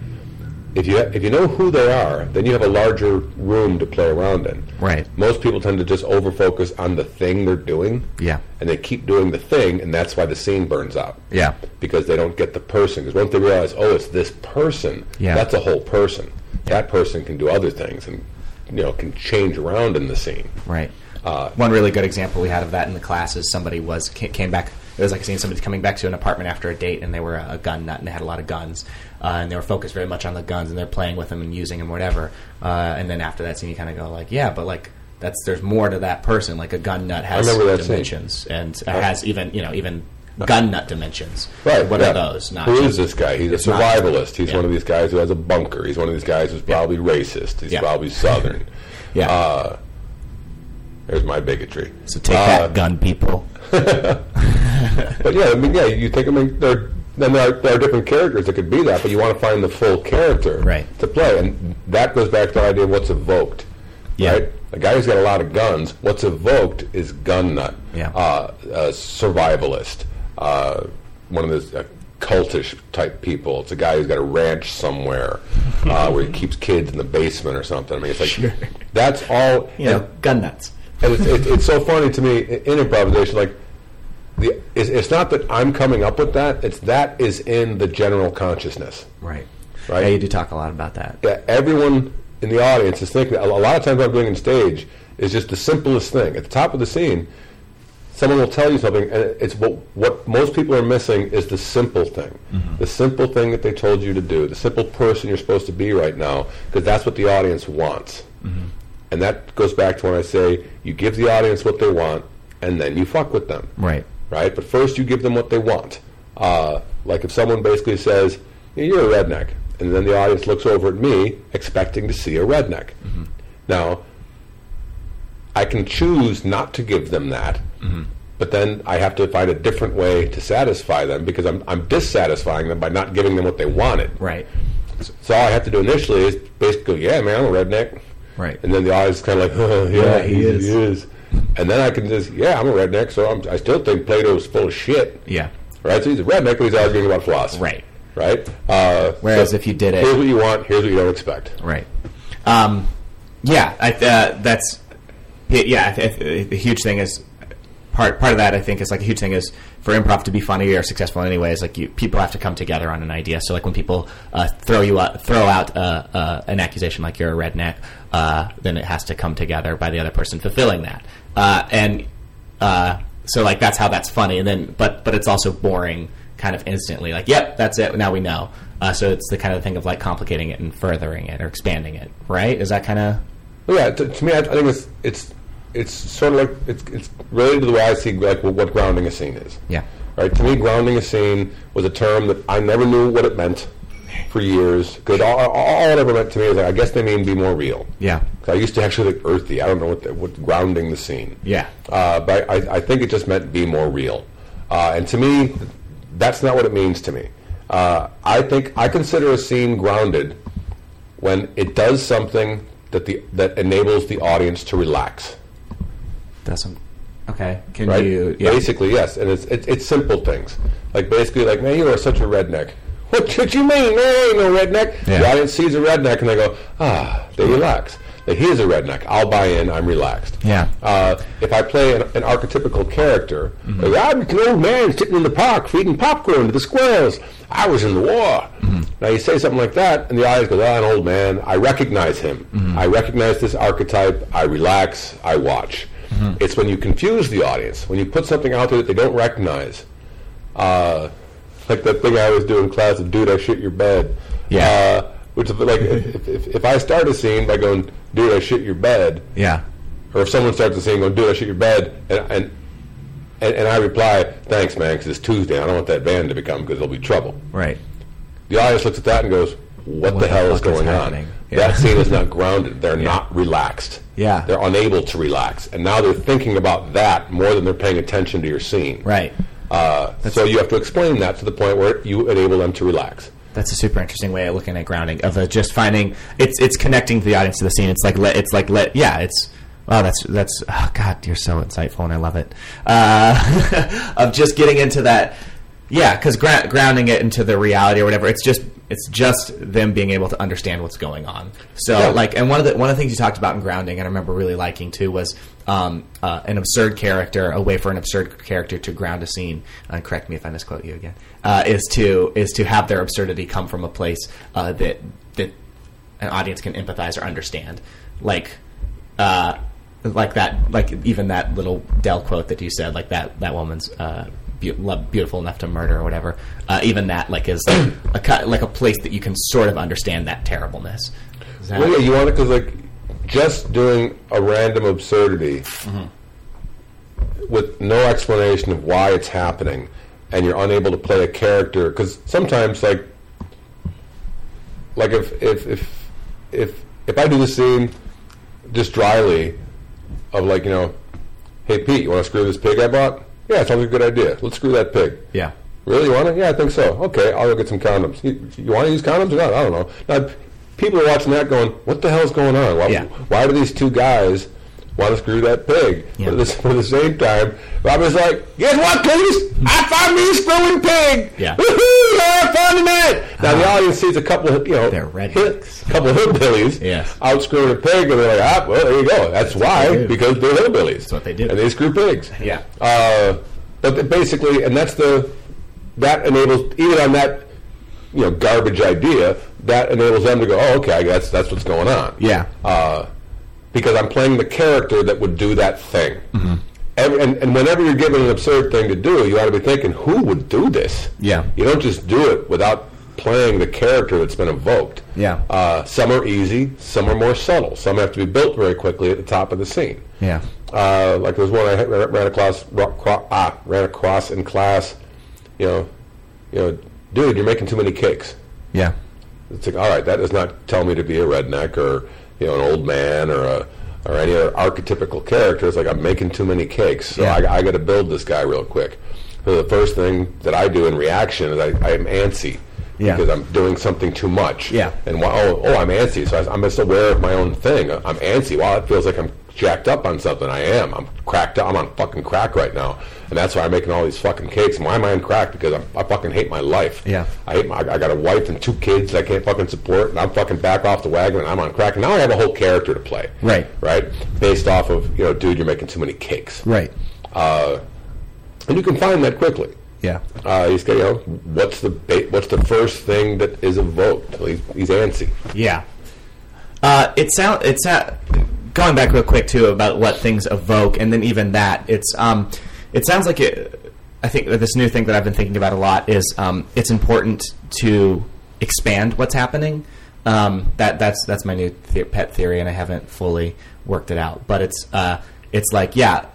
Speaker 4: If you if you know who they are, then you have a larger room to play around in.
Speaker 3: Right.
Speaker 4: Most people tend to just overfocus on the thing they're doing.
Speaker 3: Yeah.
Speaker 4: And they keep doing the thing, and that's why the scene burns out
Speaker 3: Yeah.
Speaker 4: because they don't get the person. Because once they realize, oh, it's this person,
Speaker 3: Yeah.
Speaker 4: that's a whole person. That person can do other things and you know can change around in the scene.
Speaker 3: Right.
Speaker 4: Uh,
Speaker 3: One really good example we had of that in the class is somebody was came back. It was like seeing somebody coming back to an apartment after a date, and they were a, a gun nut, and they had a lot of guns, uh, and they were focused very much on the guns, and they're playing with them and using them, whatever. Uh, and then after that scene, you kind of go like, yeah, but like that's there's more to that person. Like a gun nut has
Speaker 4: that scene.
Speaker 3: dimensions, and uh, has even you know even gun nut dimensions.
Speaker 4: Right.
Speaker 3: What
Speaker 4: yeah.
Speaker 3: are those? Not
Speaker 4: Who is this guy? He's a survivalist. He's
Speaker 3: yeah.
Speaker 4: one of these guys who has a bunker. He's one of these guys who's probably racist. He's
Speaker 3: Yeah.
Speaker 4: probably Southern.
Speaker 3: Yeah.
Speaker 4: Uh, there's my bigotry.
Speaker 3: So take
Speaker 4: Uh,
Speaker 3: that, gun people.
Speaker 4: But yeah, I mean, yeah, you think I mean there. Then there are, there are different characters that could be that, but you want to find the full character
Speaker 3: Right.
Speaker 4: to play, and that goes back to the idea of what's evoked.
Speaker 3: Yeah.
Speaker 4: Right, a guy who's got a lot of guns. What's evoked is gun nut.
Speaker 3: Yeah.
Speaker 4: Uh, a survivalist. Uh, one of those uh, cultish type people. It's a guy who's got a ranch somewhere uh, where he keeps kids in the basement or something. I mean, it's like that's all.
Speaker 3: You know, gun nuts.
Speaker 4: And it's, it's, it's so funny to me in improvisation, like the it's, it's not that I'm coming up with that; it's that is in the general consciousness.
Speaker 3: Right.
Speaker 4: Right.
Speaker 3: Yeah, you do talk a lot about that.
Speaker 4: Yeah, everyone in the audience is thinking. A lot of times, what I'm doing on stage is just the simplest thing. At the top of the scene, someone will tell you something, and it's what what most people are missing is the simple thing, mm-hmm. the simple thing that they told you to do, the simple person you're supposed to be right now, because that's what the audience wants. Mm-hmm. And that goes back to when I say you give the audience what they want, and then you fuck with them.
Speaker 3: Right.
Speaker 4: Right? But first you give them what they want. Uh, like if someone basically says, "Yeah, you're a redneck, and then the audience looks over at me expecting to see a redneck. Now, I can choose not to give them that, but then I have to find a different way to satisfy them because I'm, I'm dissatisfying them by not giving them what they wanted.
Speaker 3: Right.
Speaker 4: So all I have to do initially is basically, go, yeah, man, I'm a redneck.
Speaker 3: Right.
Speaker 4: And then the audience kind of like, oh, yeah,
Speaker 3: Yeah, he
Speaker 4: he,
Speaker 3: is.
Speaker 4: he is. And then I can just, yeah, I'm a redneck, so I'm, I still think Plato's full of shit.
Speaker 3: Yeah.
Speaker 4: Right? So he's a redneck, but he's arguing about philosophy.
Speaker 3: Right.
Speaker 4: Right? Uh,
Speaker 3: Whereas
Speaker 4: so
Speaker 3: if you did it-
Speaker 4: Here's what you want, here's what you don't expect.
Speaker 3: Right. Um, yeah, I, uh, that's yeah. yeah, I I the huge thing is part part of that. I think is like a huge thing is for improv to be funny or successful in any way is like you people have to come together on an idea. So like when people uh, throw you out, throw out uh, uh, an accusation like you're a redneck, uh, then it has to come together by the other person fulfilling that. Uh, and uh, so like that's how that's funny. And then but but it's also boring kind of instantly. Like yep, that's it. Now we know. Uh, so it's the kind of thing of like complicating it and furthering it or expanding it, right? Is that kind of
Speaker 4: yeah, to, to me, I, I think it's it's it's sort of like it's it's related to the way I see like what, what grounding a scene is.
Speaker 3: Yeah.
Speaker 4: Right. To me, grounding a scene was a term that I never knew what it meant for years. Because all, all, it ever meant to me is like, I guess they mean be more real.
Speaker 3: yeah,
Speaker 4: I used to actually think earthy. I don't know what the, what grounding the scene.
Speaker 3: Yeah.
Speaker 4: Uh, but I, I think it just meant be more real. Uh, and to me, that's not what it means to me. Uh, I think I consider a scene grounded when it does something that the that enables the audience to relax.
Speaker 3: that's some, okay. Can
Speaker 4: Right?
Speaker 3: you yeah.
Speaker 4: Basically, yes, and it's, it's it's simple things like basically like man, you are such a redneck. What, what you mean? There ain't no redneck.
Speaker 3: Yeah.
Speaker 4: The audience sees a redneck and they go, ah, they relax. Like, here's a redneck. I'll buy in. I'm relaxed.
Speaker 3: Yeah.
Speaker 4: Uh, if I play an, an archetypical character,
Speaker 3: Mm-hmm.
Speaker 4: like, I'm an old man sitting in the park feeding popcorn to the squirrels. I was in the war.
Speaker 3: Mm-hmm.
Speaker 4: Now you say something like that, and the audience goes, "Ah, an old man." I recognize him.
Speaker 3: Mm-hmm.
Speaker 4: I recognize this archetype. I relax. I watch.
Speaker 3: Mm-hmm.
Speaker 4: It's when you confuse the audience, when you put something out there that they don't recognize. Uh, like that thing I always do in class of "Dude, I shit your bed."
Speaker 3: Yeah.
Speaker 4: Uh, which is like if, if, if I start a scene by going, "Dude, I shit your bed,"
Speaker 3: yeah.
Speaker 4: or if someone starts a scene going, "Dude, I shit your bed," and and and, and I reply, "Thanks, man, because it's Tuesday. I don't want that band to become because there'll be trouble."
Speaker 3: Right.
Speaker 4: The audience looks at that and goes, "What,
Speaker 3: What
Speaker 4: the
Speaker 3: the
Speaker 4: hell is
Speaker 3: fuck is
Speaker 4: going on?"
Speaker 3: Yeah.
Speaker 4: That scene is not grounded. They're not relaxed.
Speaker 3: Yeah.
Speaker 4: they're unable to relax, and now they're thinking about that more than they're paying attention to your scene.
Speaker 3: Right.
Speaker 4: Uh, so you have to explain that to the point where you enable them to relax.
Speaker 3: That's a super interesting way of looking at grounding of uh, just finding it's it's connecting the audience to the scene. It's like let it's like let yeah it's oh that's that's oh god you're so insightful and I love it uh, of just getting into that yeah because gra- grounding it into the reality or whatever it's just it's just them being able to understand what's going on. So
Speaker 4: Yeah.
Speaker 3: like and one of the one of the things you talked about in grounding and I remember really liking too was um, uh, an absurd character a way for an absurd character to ground a scene. Uh, correct me if I misquote you again. Uh, is to is to have their absurdity come from a place uh, that that an audience can empathize or understand, like. Uh, like that, like even that little Del quote that you said, like that that woman's uh, be- beautiful enough to murder or whatever. Uh, even that, like, is like a like a place that you can sort of understand that terribleness. Is that-
Speaker 4: Well, yeah, you want it because like just doing a random absurdity with no explanation of why it's happening, and you're unable to play a character because sometimes like like if if if if if I do the scene just dryly of like you know, hey Pete, you want to screw this pig I bought? Yeah, sounds like a good idea. Let's screw that pig.
Speaker 3: yeah,
Speaker 4: Really, you want to? Yeah, I think so. Okay, I'll go get some condoms. You, you want to use condoms or not? I don't know. Now, people are watching that going, what the hell's going on? Why,
Speaker 3: Yeah.
Speaker 4: why do these two guys want to screw that pig?
Speaker 3: Yeah.
Speaker 4: But, at the, the same time, Robert's like, guess what, please? I found me a screwing pig.
Speaker 3: Yeah.
Speaker 4: Woohoo! Have fun tonight. Now, the audience sees a couple of, you know,
Speaker 3: They're rednecks.
Speaker 4: a couple of hillbillies
Speaker 3: Yes.
Speaker 4: out screwing a pig, and they're like, ah, well, there you go. That's,
Speaker 3: they
Speaker 4: why,
Speaker 3: do.
Speaker 4: because they're hillbillies.
Speaker 3: That's what they do.
Speaker 4: And they screw pigs.
Speaker 3: Yeah.
Speaker 4: Uh, but basically, and that's the that enables even on that you know garbage idea that enables them to go, oh, okay, I guess that's what's going on.
Speaker 3: Yeah.
Speaker 4: Uh, because I'm playing the character that would do that thing.
Speaker 3: Mm-hmm.
Speaker 4: Every, and, and whenever you're given an absurd thing to do, you ought to be thinking, who would do this?
Speaker 3: Yeah.
Speaker 4: You don't just do it without playing the character that's been evoked.
Speaker 3: Yeah.
Speaker 4: Uh, some are easy, some are more subtle. Some have to be built very quickly at the top of the scene.
Speaker 3: Yeah.
Speaker 4: Uh, like there's one I ran across, ro- cro- ah, ran across in class. You know, you know, dude, you're making too many cakes.
Speaker 3: Yeah.
Speaker 4: It's like, all right, that does not tell me to be a redneck or you know an old man or a or any other archetypical character. It's like I'm making too many cakes, so
Speaker 3: Yeah.
Speaker 4: I, I got to build this guy real quick. So the first thing that I do in reaction is I, I am antsy
Speaker 3: Yeah.
Speaker 4: because I'm doing something too much.
Speaker 3: Yeah.
Speaker 4: And why, oh, oh, I'm antsy, so I, I'm just aware of my own thing. I'm antsy. Well, it feels like I'm jacked up on something. I am. I'm cracked up. I'm on fucking crack right now, and that's why I'm making all these fucking cakes. And why am I on crack? Because I'm, I fucking hate my life.
Speaker 3: Yeah.
Speaker 4: I hate my, I got a wife and two kids that I can't fucking support, and I'm fucking back off the wagon, and I'm on crack. And now I have a whole character to play.
Speaker 3: Right.
Speaker 4: Right. Based off of you know, dude, you're making too many cakes.
Speaker 3: Right.
Speaker 4: Uh, and you can find that quickly.
Speaker 3: Yeah.
Speaker 4: Uh, he's got, you know, what's the ba- what's the first thing that is evoked? He's, he's antsy.
Speaker 3: Yeah. Uh, it sound it's uh, going back real quick too about what things evoke, and then even that it's um, it sounds like it. I think this new thing that I've been thinking about a lot is um, it's important to expand what's happening. Um, that that's that's my new pet theory, and I haven't fully worked it out. But it's uh, it's like yeah,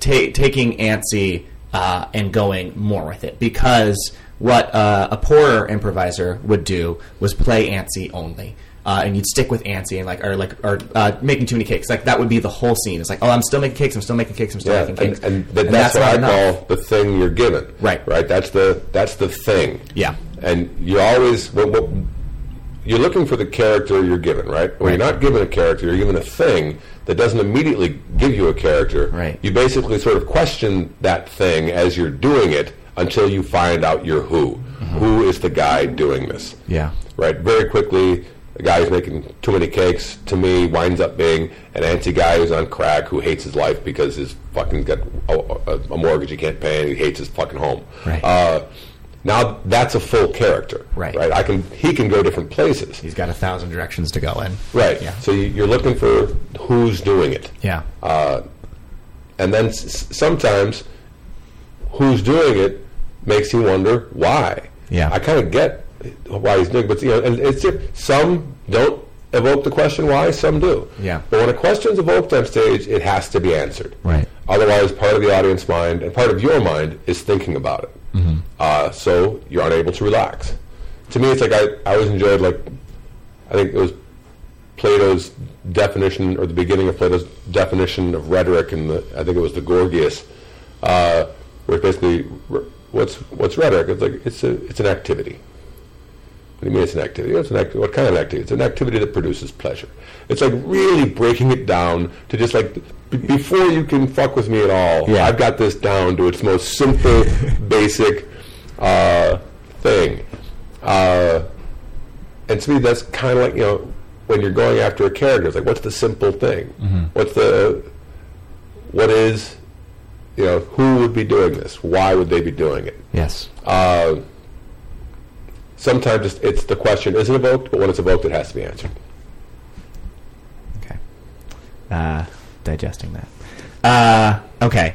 Speaker 3: ta- taking antsy uh, and going more with it because what uh, a poorer improviser would do was play antsy only. Uh, and you'd stick with antsy and like or like or uh, making too many cakes like that would be the whole scene it's like oh i'm still making cakes i'm still making cakes i'm still
Speaker 4: Yeah,
Speaker 3: making
Speaker 4: and,
Speaker 3: cakes
Speaker 4: and, th- that's,
Speaker 3: not
Speaker 4: what I call the thing you're given.
Speaker 3: Right.
Speaker 4: Right. That's the that's the thing.
Speaker 3: Yeah.
Speaker 4: And you always what, what, you're looking for the character you're given. Right. When
Speaker 3: Right.
Speaker 4: you're not given a character, you're given a thing that doesn't immediately give you a character.
Speaker 3: Right.
Speaker 4: You basically sort of question that thing as you're doing it until you find out you're who. Who is the guy doing this?
Speaker 3: Mm-hmm. Yeah.
Speaker 4: right? Very quickly, the guy who's making too many cakes to me winds up being an anti guy who's on crack who hates his life because his fucking got a, a, a mortgage he can't pay and he hates his fucking home.
Speaker 3: Right.
Speaker 4: Uh, now that's a full character,
Speaker 3: Right.
Speaker 4: Right. I can he can go different places,
Speaker 3: he's got a thousand directions to go in
Speaker 4: right?
Speaker 3: yeah
Speaker 4: So you- you're looking for who's doing it,
Speaker 3: yeah
Speaker 4: and then s- sometimes who's doing it makes you wonder why.
Speaker 3: Yeah.
Speaker 4: I kind of get why he's doing, but you know, and it's some don't evoke the question why, some do.
Speaker 3: Yeah.
Speaker 4: But when a question's evoked on stage, it has to be answered.
Speaker 3: Right.
Speaker 4: Otherwise, part of the audience mind and part of your mind is thinking about it.
Speaker 3: Mm-hmm.
Speaker 4: Uh, so you're unable to relax. To me, it's like I, I always enjoyed like I think it was Plato's definition, or the beginning of Plato's definition of rhetoric, and I think it was the Gorgias, uh, where it's basically what's what's rhetoric? It's like it's a it's an activity. What do you mean it's an activity? It's an act- what kind of activity? It's an activity that produces pleasure. It's like really breaking it down to just like b- before you can fuck with me at all.
Speaker 3: Yeah.
Speaker 4: I've got this down to its most simple, basic uh, thing. Uh, and to me, that's kind of like you know when you're going after a character. It's like, what's the simple thing? What's the what is you know who would be doing this? Why would they be doing it?
Speaker 3: yes
Speaker 4: Uh, sometimes it's, it's the question isn't evoked, but when it's evoked, it has to be answered.
Speaker 3: Okay. Uh, digesting that. Uh, okay.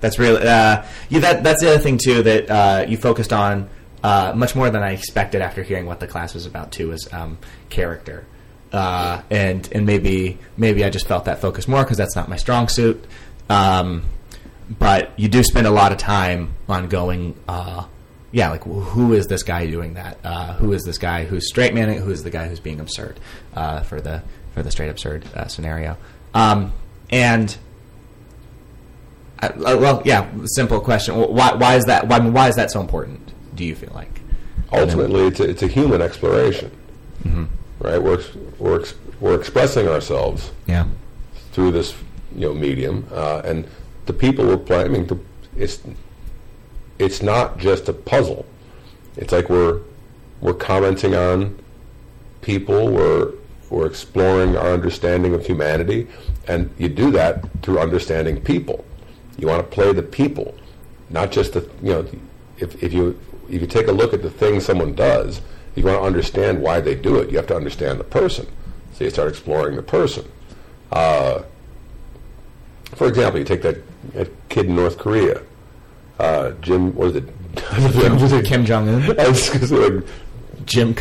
Speaker 3: That's really uh, yeah. That that's the other thing too that uh, you focused on uh, much more than I expected after hearing what the class was about too. Was um, character, uh, and and maybe maybe I just felt that focus more because that's not my strong suit. Um, but you do spend a lot of time on going. Yeah, like who is this guy doing that? Uh, who is this guy who's straight manning? Who is the guy who's being absurd uh, for the for the straight absurd uh, scenario? Um, and uh, uh, well, yeah, simple question. Why why is that? Why, why is that so important? Do you feel like?
Speaker 4: Ultimately, it's a, it's a human exploration, right? We're we're ex- we're expressing ourselves
Speaker 3: Yeah.
Speaker 4: through this you know medium, uh, and the people we're playing. I mean, the, it's it's not just a puzzle. It's like we're we're commenting on people. We're we're exploring our understanding of humanity, and you do that through understanding people. You want to play the people, not just the you know. If if you if you take a look at the thing someone does, you want to understand why they do it. You have to understand the person. So you start exploring the person. Uh, for example, you take that, that kid in North Korea, uh, Jim. What is it?
Speaker 3: Kim, Kim Jong Un.
Speaker 4: I was say, like
Speaker 3: Jim.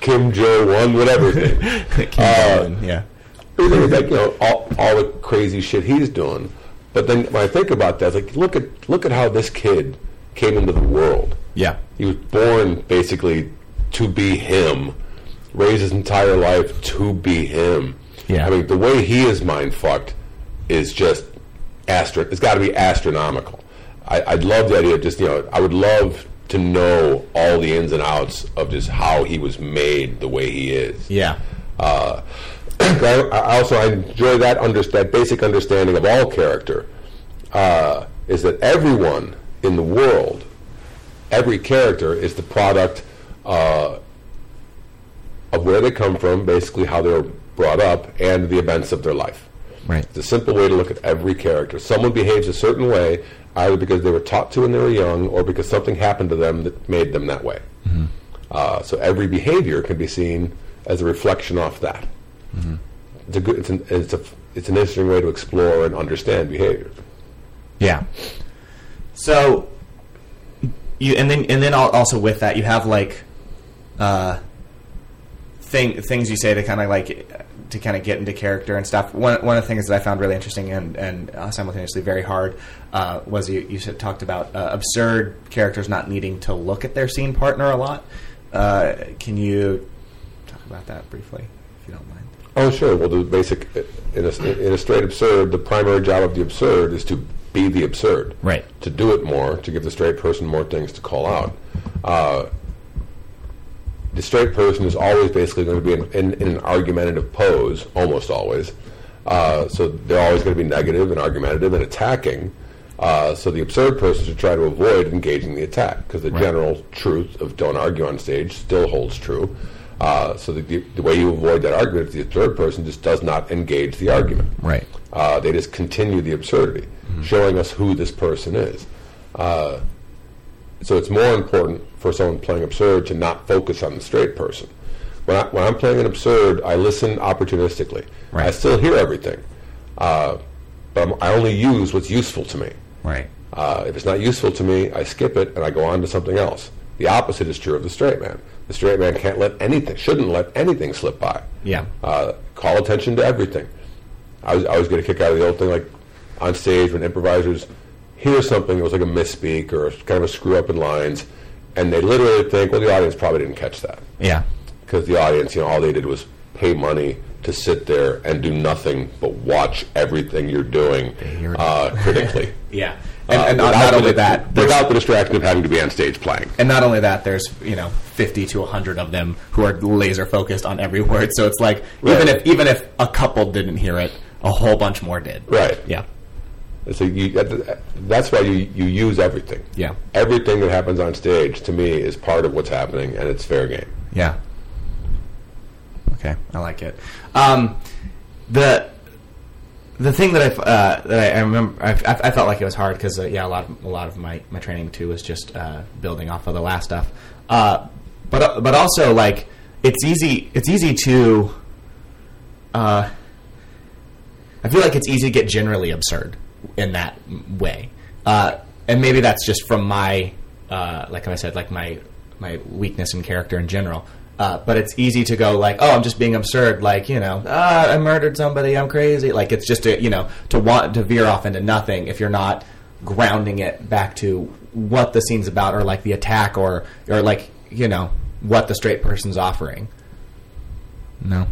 Speaker 4: Kim Jo One, whatever.
Speaker 3: Kim
Speaker 4: Uh,
Speaker 3: Jong-un, yeah.
Speaker 4: Everything like you know all, all the crazy shit he's doing. But then when I think about that, it's like look at look at how this kid came into the world.
Speaker 3: Yeah.
Speaker 4: He was born basically to be him, raised his entire life to be him.
Speaker 3: Yeah.
Speaker 4: I mean, the way he is mind fucked is just astro. It's got to be astronomical. I, I'd love the idea of just you know I would love to know all the ins and outs of just how he was made the way he is.
Speaker 3: Yeah.
Speaker 4: Uh, I, I also I enjoy that under, that basic understanding of all character uh, is that everyone in the world, every character is the product uh, of where they come from, basically how they were brought up, and the events of their life.
Speaker 3: Right.
Speaker 4: It's a simple way to look at every character. Someone behaves a certain way either because they were taught to when they were young or because something happened to them that made them that way. Uh, so every behavior can be seen as a reflection off that. It's a good. It's an, it's a. It's an interesting way to explore and understand behavior.
Speaker 3: Yeah. So you and then and then also with that you have like uh thing things you say to kind of like to kind of get into character and stuff. One one of the things that I found really interesting and and uh, simultaneously very hard uh, was you you said, talked about uh, absurd characters not needing to look at their scene partner a lot. Uh, can you talk about that briefly, if you don't mind?
Speaker 4: Oh, sure. Well, the basic in a, in a straight absurd, the primary job of the absurd is to be the absurd.
Speaker 3: Right.
Speaker 4: To do it more, to give the straight person more things to call out. The straight person is always basically going to be in, in, in an argumentative pose, almost always. Uh, so they're always going to be negative and argumentative and attacking. Uh, so the absurd person should try to avoid engaging the attack because the general truth of don't argue on stage still holds true. Uh, so the, the, the way you avoid that argument is the absurd person just does not engage the argument.
Speaker 3: Right.
Speaker 4: Uh, they just continue the absurdity, showing us who this person is. Uh, so it's more important for someone playing absurd to not focus on the straight person. When, I, when I'm playing an absurd, I listen opportunistically.
Speaker 3: Right.
Speaker 4: I still hear everything, uh, but I'm, I only use what's useful to me.
Speaker 3: Right.
Speaker 4: Uh, if it's not useful to me, I skip it and I go on to something else. The opposite is true of the straight man. The straight man can't let anything, shouldn't let anything slip by.
Speaker 3: Yeah.
Speaker 4: Uh, call attention to everything. I was I always get a kick out of the old thing, like on stage when improvisers hear something that was like a misspeak or kind of a screw up in lines, and they literally think, well, the audience probably didn't catch that
Speaker 3: Yeah.
Speaker 4: because the audience, you know, all they did was pay money to sit there and do nothing but watch everything you're doing uh, critically.
Speaker 3: Yeah. And,
Speaker 4: Uh,
Speaker 3: and not,
Speaker 4: without
Speaker 3: not
Speaker 4: the-
Speaker 3: only that, there's-
Speaker 4: without the distraction of having to be on stage playing.
Speaker 3: And not only that, there's you know fifty to hundred of them who are laser focused on every word. So it's like even if even if a couple didn't hear it, a whole bunch more did.
Speaker 4: Right.
Speaker 3: Yeah.
Speaker 4: So you, that's why you, you use everything.
Speaker 3: Yeah.
Speaker 4: Everything that happens on stage, to me, is part of what's happening, and it's fair game.
Speaker 3: Yeah. Okay, I like it. Um, the the thing that I uh, that I, I remember I, I, felt like it was hard because uh, yeah a lot of, a lot of my, my training too was just uh, building off of the last stuff. Uh, but uh, but also like it's easy it's easy to uh, I feel like it's easy to get generally absurd in that way, uh, and maybe that's just from my uh, like I said like my my weakness in character in general. Uh, but it's easy to go like, oh, I'm just being absurd. Like, you know, ah, I murdered somebody. I'm crazy. Like, it's just a, you know, to want to veer off into nothing if you're not grounding it back to what the scene's about, or like the attack, or or like you know what the straight person's offering. No,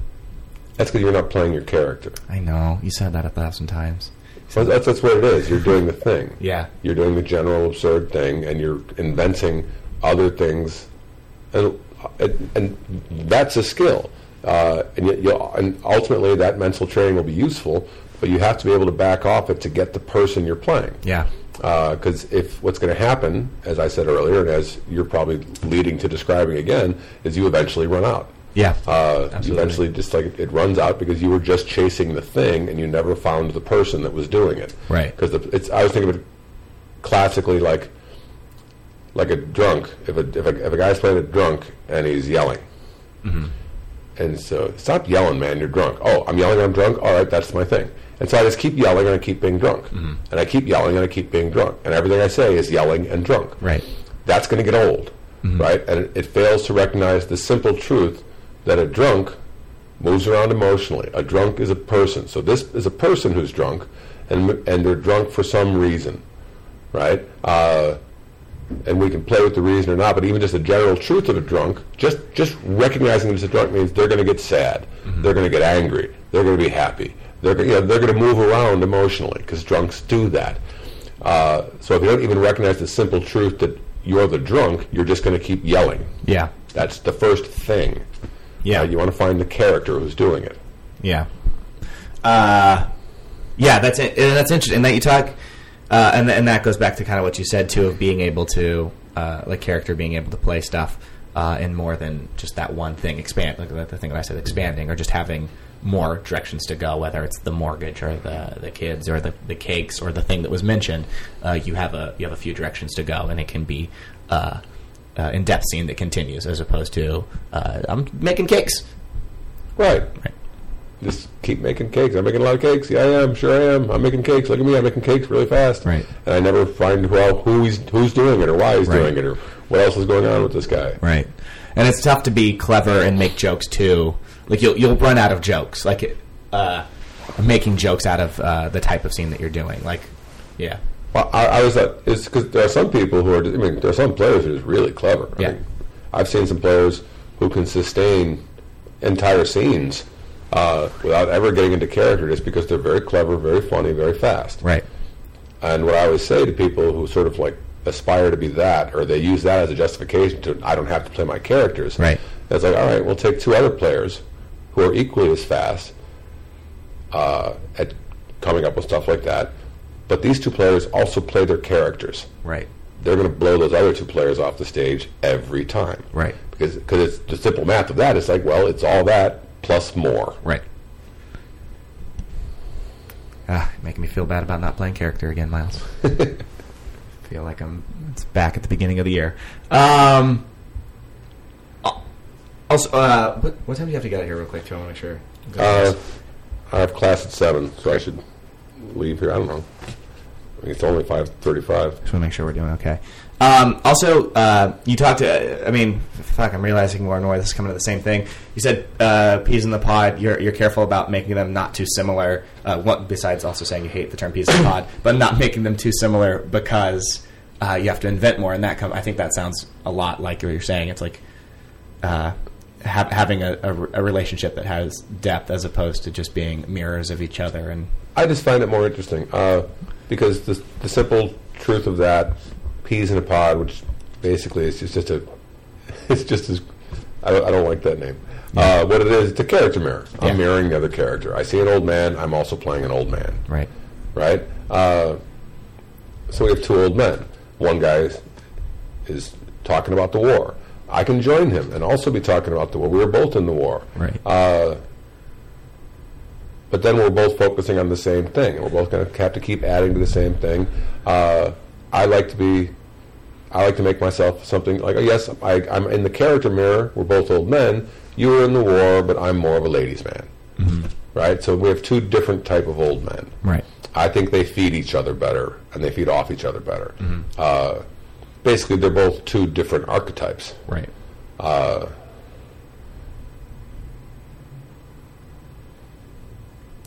Speaker 4: That's because you're not playing your character.
Speaker 3: I know you said that a thousand times.
Speaker 4: So that's, that's what it is. You're doing the thing.
Speaker 3: Yeah.
Speaker 4: You're doing the general absurd thing, and you're inventing other things, and and, and that's a skill. Uh, and, and ultimately, that mental training will be useful, but you have to be able to back off it to get the person you're playing.
Speaker 3: Yeah.
Speaker 4: Because if what's going to happen, as I said earlier, and as you're probably leading to describing again, is you eventually run out.
Speaker 3: Yeah.
Speaker 4: Uh, eventually just like it, it runs out because you were just chasing the thing and you never found the person that was doing it.
Speaker 3: Right.
Speaker 4: Because it's I was thinking of it classically like like a drunk. If a if a, if a guy's playing a drunk and he's yelling,
Speaker 3: Mm-hmm.
Speaker 4: and so stop yelling, man. You're drunk. Oh, I'm yelling. I'm drunk. All right, that's my thing. And so I just keep yelling and I keep being drunk, and I keep yelling and I keep being drunk, and everything I say is yelling and drunk.
Speaker 3: Right.
Speaker 4: That's going to get old. right? And it, it fails to recognize the simple truth that a drunk moves around emotionally. A drunk is a person. So this is a person who's drunk, and and they're drunk for some reason, right? Uh, and we can play with the reason or not, but even just the general truth of a drunk, just just recognizing that it's a drunk means they're going to get sad, they're going to get angry, they're going to be happy, they're gonna, you know, they're going to move around emotionally because drunks do that. Uh, so if you don't even recognize the simple truth that you're the drunk, you're just going to keep yelling.
Speaker 3: Yeah.
Speaker 4: That's the first thing.
Speaker 3: Yeah.
Speaker 4: Uh, you want to find the character who's doing it.
Speaker 3: Yeah. Uh, yeah, that's it. That's interesting. And that you talk, uh, and and that goes back to kind of what you said too of being able to, uh, like character being able to play stuff uh, in more than just that one thing. Expand, like the, thing that I said, expanding, or just having more directions to go. Whether it's the mortgage or the the kids or the the cakes or the thing that was mentioned, uh, you have a you have a few directions to go, and it can be. Uh, uh, in-depth scene that continues, as opposed to uh, I'm making cakes.
Speaker 4: Right.
Speaker 3: Right.
Speaker 4: Just keep making cakes. I'm making a lot of cakes. Yeah, I am. Sure, I am. I'm making cakes. Look at me. I'm making cakes really fast.
Speaker 3: Right.
Speaker 4: And I never find well who he's who's doing it or why he's
Speaker 3: Right.
Speaker 4: doing it or what else is going on with this guy.
Speaker 3: Right. And it's tough to be clever and make jokes too. Like you'll you'll run out of jokes. Like uh, making jokes out of uh, the type of scene that you're doing. Like, yeah,
Speaker 4: Well, I, I was at it's because there are some people who are. I mean, there are some players who are just really clever. I
Speaker 3: Yeah.
Speaker 4: mean, I've seen some players who can sustain entire scenes uh, without ever getting into character, just because they're very clever, very funny, very fast.
Speaker 3: right.
Speaker 4: And what I always say to people who sort of like aspire to be that, or they use that as a justification to I don't have to play my characters.
Speaker 3: Right.
Speaker 4: It's like, all right, we'll take two other players who are equally as fast uh, at coming up with stuff like that, but these two players also play their characters.
Speaker 3: Right.
Speaker 4: They're going to blow those other two players off the stage every time.
Speaker 3: Right.
Speaker 4: Because because it's the simple math of that. It's like, well, it's all that plus more.
Speaker 3: Right. Ah, making me feel bad about not playing character again, Miles. feel like I'm it's back at the beginning of the year. Um. Also, uh, what, what time do you have to get out here, real quick? Too, I want to make sure.
Speaker 4: Uh, I have class at seven, so I should leave here. I don't know. It's only five thirty-five.
Speaker 3: Just want to make sure we're doing okay. Um, also, uh, you talked to. I mean, fuck, I'm realizing more and more this is coming to the same thing. You said uh, peas in the pod. You're you're careful about making them not too similar. Uh, what besides also saying you hate the term peas in the pod, but not making them too similar because uh, you have to invent more. And that com- I think that sounds a lot like what you're saying. It's like uh, ha- having a, a, a relationship that has depth as opposed to just being mirrors of each other. And
Speaker 4: I just find it more interesting uh, because the, the simple truth of that peas in a pod, which basically is just, just a, it's just as I don't, I don't like that name. Uh, what it is, it's a character mirror. I'm
Speaker 3: Yeah.
Speaker 4: mirroring the other character. I see an old man. I'm also playing an old man.
Speaker 3: right,
Speaker 4: right? Uh, so we have two old men. One guy is, is talking about the war. I can join him and also be talking about the war. We were both in the war.
Speaker 3: right,
Speaker 4: Uh, but then we're both focusing on the same thing. and We're both going to have to keep adding to the same thing. Uh, I like to be, I like to make myself something like, oh, yes, I, I'm in the character mirror. We're both old men. You were in the war, but I'm more of a ladies' man. Right? So we have two different type of old men.
Speaker 3: right,
Speaker 4: I think they feed each other better and they feed off each other better. Uh, basically, they're both two different archetypes.
Speaker 3: right,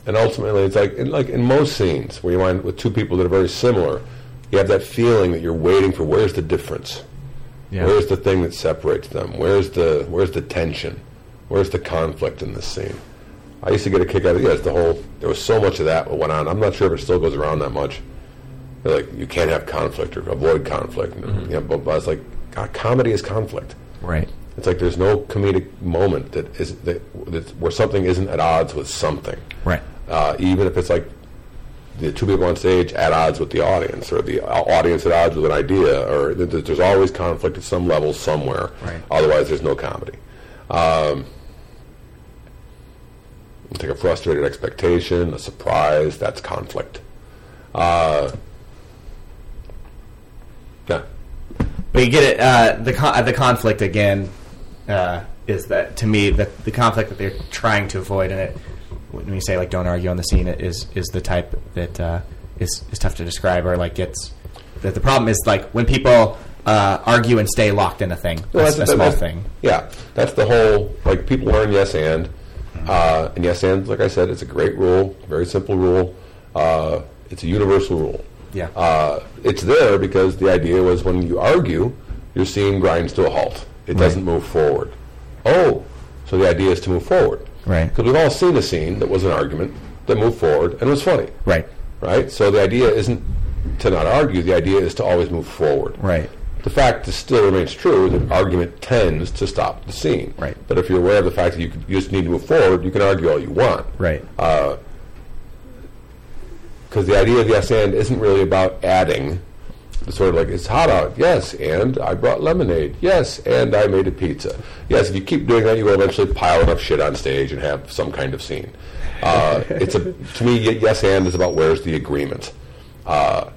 Speaker 4: And ultimately, it's like in, like in most scenes where you wind with two people that are very similar, you have that feeling that you're waiting for where's the difference,
Speaker 3: yeah,
Speaker 4: where's the thing that separates them, where's the where's the tension, where's the conflict in this scene. I used to get a kick out of yes, the whole. There was so much of that that went on. I'm not sure if it still goes around that much. They're like you can't have conflict or avoid conflict. Mm-hmm. You know, but, but I was like, God, comedy is conflict.
Speaker 3: right,
Speaker 4: It's like there's no comedic moment that is that, that where something isn't at odds with something.
Speaker 3: right,
Speaker 4: Uh, even if it's like the two people on stage at odds with the audience, or the audience at odds with an idea, or th- th- there's always conflict at some level somewhere.
Speaker 3: Right.
Speaker 4: Otherwise, there's no comedy. Um, it's like a frustrated expectation, a surprise. That's conflict. Uh, yeah.
Speaker 3: But you get it. Uh, the con- uh, the conflict again uh, is that to me the the conflict that they're trying to avoid, and it when you say like don't argue on the scene, is is the type that uh, is is tough to describe or like gets that the problem is like when people uh, argue and stay locked in a thing,
Speaker 4: Well,
Speaker 3: a, a small
Speaker 4: that's-
Speaker 3: thing.
Speaker 4: Yeah, that's the whole like people learn yes and, uh, and yes and like I said, it's a great rule, very simple rule. Uh, it's a universal rule.
Speaker 3: Yeah.
Speaker 4: Uh, it's there because the idea was when you argue, your scene grinds to a halt. It doesn't move forward. Oh, so the idea is to move forward.
Speaker 3: Right.
Speaker 4: Because we've all seen a scene that was an argument that moved forward and was funny.
Speaker 3: Right.
Speaker 4: Right. So the idea isn't to not argue. The idea is to always move forward.
Speaker 3: Right.
Speaker 4: The fact that still remains true that argument tends to stop the scene.
Speaker 3: Right.
Speaker 4: But if you're aware of the fact that you, you just need to move forward, you can argue all you want.
Speaker 3: Right.
Speaker 4: Uh, because the idea of yes and isn't really about adding. It's sort of like it's hot out. Yes, and I brought lemonade. Yes, and I made a pizza. Yes, if you keep doing that, you will eventually pile enough shit on stage and have some kind of scene. Uh, it's a to me, yes and is about where's the agreement, uh,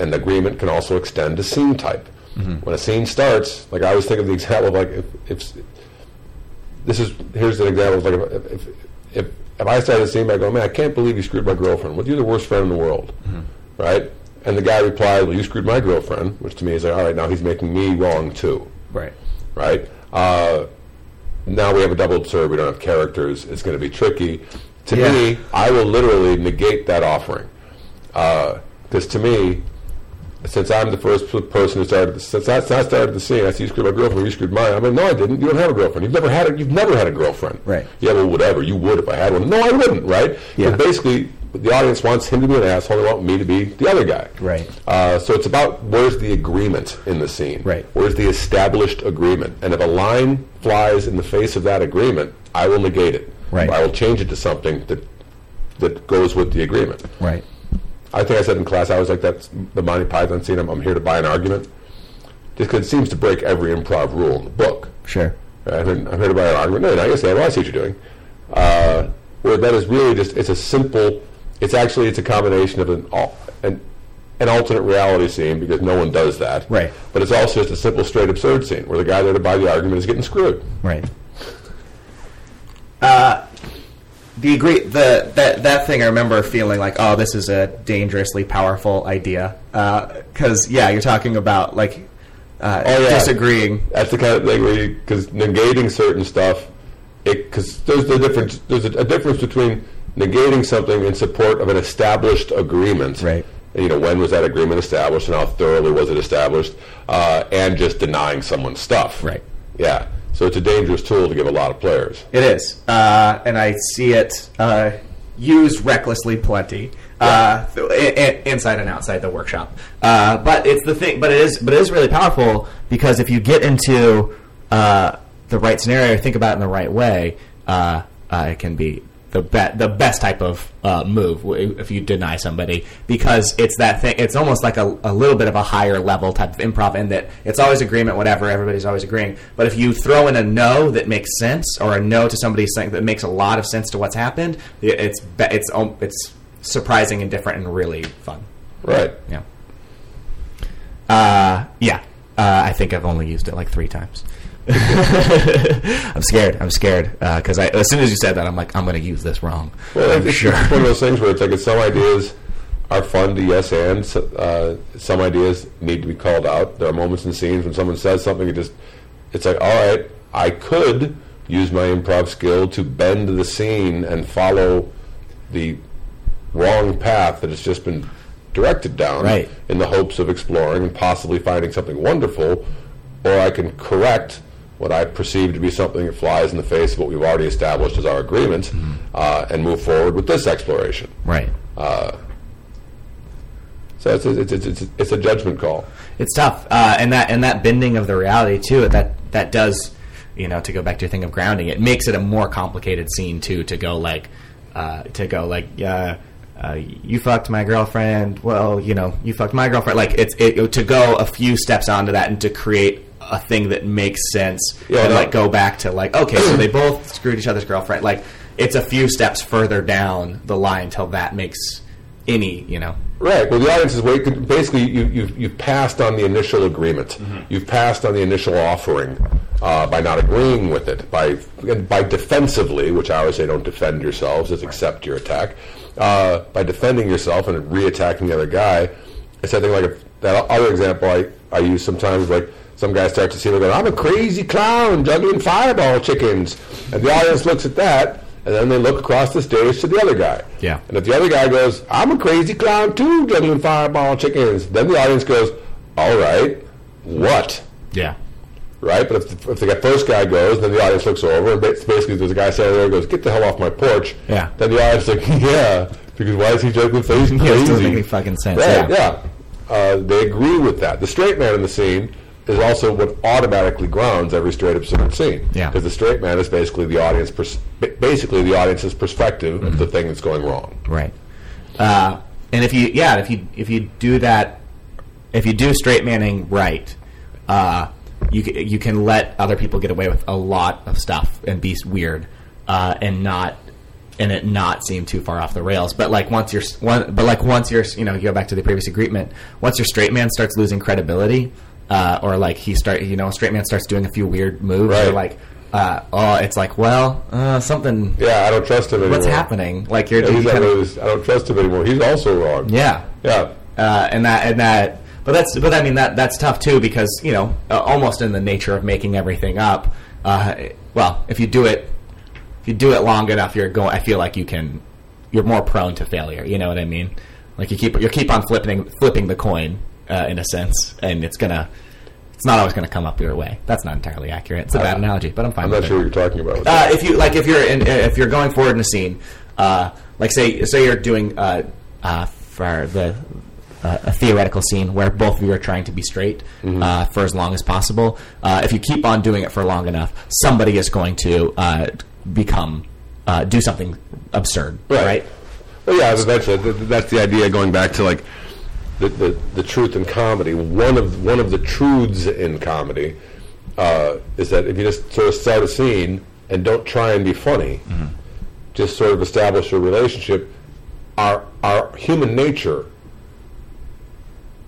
Speaker 4: and the agreement can also extend to scene type. When a scene starts, like I always think of the example of like if, if this is here's an example of like if if, if, if I started a scene by going, man, I can't believe you screwed my girlfriend. Well, you're the worst friend in the world, right? And the guy replied, well, you screwed my girlfriend, which to me is like, all right, now he's making me wrong too,
Speaker 3: Right.
Speaker 4: right? Uh, now we have a double absurd. We don't have characters. It's going to be tricky. To
Speaker 3: Yeah.
Speaker 4: me, I will literally negate that offering because to me, since I'm the first person who started, this, since I, since I started the scene, I see you screwed my girlfriend, you screwed mine. I'm like, no, I didn't. You don't have a girlfriend. You've never had a, you've never had a girlfriend.
Speaker 3: Right.
Speaker 4: Yeah, well, whatever. You would if I had one. No, I wouldn't. Right.
Speaker 3: Yeah.
Speaker 4: But basically, the audience wants him to be an asshole. They want me to be the other guy.
Speaker 3: Right.
Speaker 4: Uh, so it's about where's the agreement in the scene.
Speaker 3: Right.
Speaker 4: Where's the established agreement? And if a line flies in the face of that agreement, I will negate it.
Speaker 3: Right.
Speaker 4: I will change it to something that that goes with the agreement.
Speaker 3: Right.
Speaker 4: I think I said in class I was like that the Monty Python scene. I'm, I'm here to buy an argument. Just 'cause it seems to break every improv rule in the book.
Speaker 3: Sure.
Speaker 4: I'm here, I'm here to buy an argument. No, no, I guess I see what you're doing. Uh, where that is really just it's a simple. It's actually it's a combination of an an an alternate reality scene because no one does that.
Speaker 3: Right.
Speaker 4: But it's also just a simple straight absurd scene where the guy there to buy the argument is getting screwed.
Speaker 3: Right. Uh, the agree the that that thing I remember feeling like oh this is a dangerously powerful idea because yeah you're talking about like uh,
Speaker 4: Oh, yeah.
Speaker 3: disagreeing
Speaker 4: That's the kind of thing where because negating certain stuff, because there's the difference. There's a, a difference between negating something in support of an established agreement.
Speaker 3: Right.
Speaker 4: You know, when was that agreement established, and how thoroughly was it established, uh, and just denying someone's stuff,
Speaker 3: Right.
Speaker 4: Yeah. So it's a dangerous tool to give a lot of players.
Speaker 3: It is, uh, and I see it uh, used recklessly plenty, uh, th- i- i- inside and outside the workshop. Uh, but it's the thing. But it is, but it is really powerful because if you get into uh, the right scenario, think about it in the right way, uh, uh, it can be the be- the best type of uh, move if you deny somebody because it's that thing. It's almost like a, a little bit of a higher level type of improv in that it's always agreement, whatever. Everybody's always agreeing. But if you throw in a no that makes sense or a no to somebody saying that makes a lot of sense to what's happened, it's be- it's um, it's surprising and different and really fun.
Speaker 4: Right.
Speaker 3: Yeah. Uh, yeah. Uh, I think I've only used it like three times. I'm scared. I'm scared because I as soon as you said that, I'm like, I'm going to use this wrong.
Speaker 4: Well,
Speaker 3: I'm
Speaker 4: it's,
Speaker 3: sure.
Speaker 4: one of those things where it's like it's some ideas are fun to yes and uh, some ideas need to be called out. There are moments and scenes when someone says something, it just it's like, all right, I could use my improv skill to bend the scene and follow the wrong path that has just been directed down
Speaker 3: Right.
Speaker 4: in the hopes of exploring and possibly finding something wonderful, or I can correct what I perceive to be something that flies in the face of what we've already established as our agreement, uh, and move forward with this exploration.
Speaker 3: Right.
Speaker 4: So it's a, it's, it's, it's, it's a judgment call.
Speaker 3: It's tough, uh, and that and that bending of the reality too. That that does, you know, to go back to your thing of grounding, it makes it a more complicated scene too. To go like, uh, to go like, uh, uh, you fucked my girlfriend. Well, you know, you fucked my girlfriend. Like it's it, to go a few steps onto that and to create a thing that makes sense.
Speaker 4: Yeah,
Speaker 3: and
Speaker 4: no.
Speaker 3: like go back to like, okay, so they both screwed each other's girlfriend. Like it's a few steps further down the line till that makes any, you know.
Speaker 4: Right. Well, the audience is wait. Basically, you, you've you've passed on the initial agreement. You've passed on the initial offering uh, by not agreeing with it. By by defensively, which I always say, don't defend yourselves, just accept your attack. Uh, by defending yourself and re-attacking the other guy, it's something like if that other example I, I use sometimes, like some guy starts to see, going, I'm a crazy clown juggling fireball chickens. And the audience looks at that, and then they look across the stage to the other guy.
Speaker 3: Yeah.
Speaker 4: And if the other guy goes, I'm a crazy clown too, juggling fireball chickens, then the audience goes, all right, what?
Speaker 3: Yeah.
Speaker 4: right? But if the, if the first guy goes, then the audience looks over, and basically there's a guy standing there goes, "Get the hell off my porch!"
Speaker 3: Yeah.
Speaker 4: Then the audience is like, "Yeah," because why is he juggling? He's crazy.
Speaker 3: Doesn't make any fucking sense,
Speaker 4: Right?
Speaker 3: yeah.
Speaker 4: Yeah. Uh, they agree with that. The straight man in the scene is also what automatically grounds every straight absurd scene.
Speaker 3: Yeah.
Speaker 4: Because the straight man is basically the audience, pers- basically the audience's perspective of the
Speaker 3: Mm-hmm.
Speaker 4: thing that's going wrong.
Speaker 3: Right. Uh, and if you, yeah, if you if you do that, if you do straight manning right, uh, you ca- you can let other people get away with a lot of stuff and be weird, uh, and not and it not seem too far off the rails. But like once you're one, but like once you're you know you go back to the previous agreement, once your straight man starts losing credibility, uh, or like he start you know a straight man starts doing a few weird moves, or like. Uh, oh, it's like, well, uh, something.
Speaker 4: Yeah, I don't trust him anymore.
Speaker 3: What's happening? Like you're,
Speaker 4: Yeah, he's not really- I don't trust him anymore. He's also wrong.
Speaker 3: yeah,
Speaker 4: Yeah.
Speaker 3: uh, and that and that. But that's but I mean that that's tough too because you know uh, almost in the nature of making everything up. Uh, well, if you do it, if you do it long enough, you're going. I feel like you can. You're more prone to failure. You know what I mean? Like you keep you keep on flipping flipping the coin uh, in a sense, and it's gonna. It's not always going to come up your way. That's not entirely accurate. It's a bad analogy, but I'm fine.
Speaker 4: I'm not
Speaker 3: it.
Speaker 4: sure what you're talking about.
Speaker 3: Uh, if you like, if you're in, if you're going forward in a scene, uh, like say say you're doing uh, uh, for the uh, a theoretical scene where both of you are trying to be straight uh, for as long as possible. Uh, if you keep on doing it for long enough, somebody is going to uh, become uh, do something absurd, right?
Speaker 4: Well, yeah, eventually th- th- that's the idea. Going back to like the, the, the truth in comedy. One of one of the truths in comedy uh, is that if you just sort of start a scene and don't try and be funny, just sort of establish a relationship, our our human nature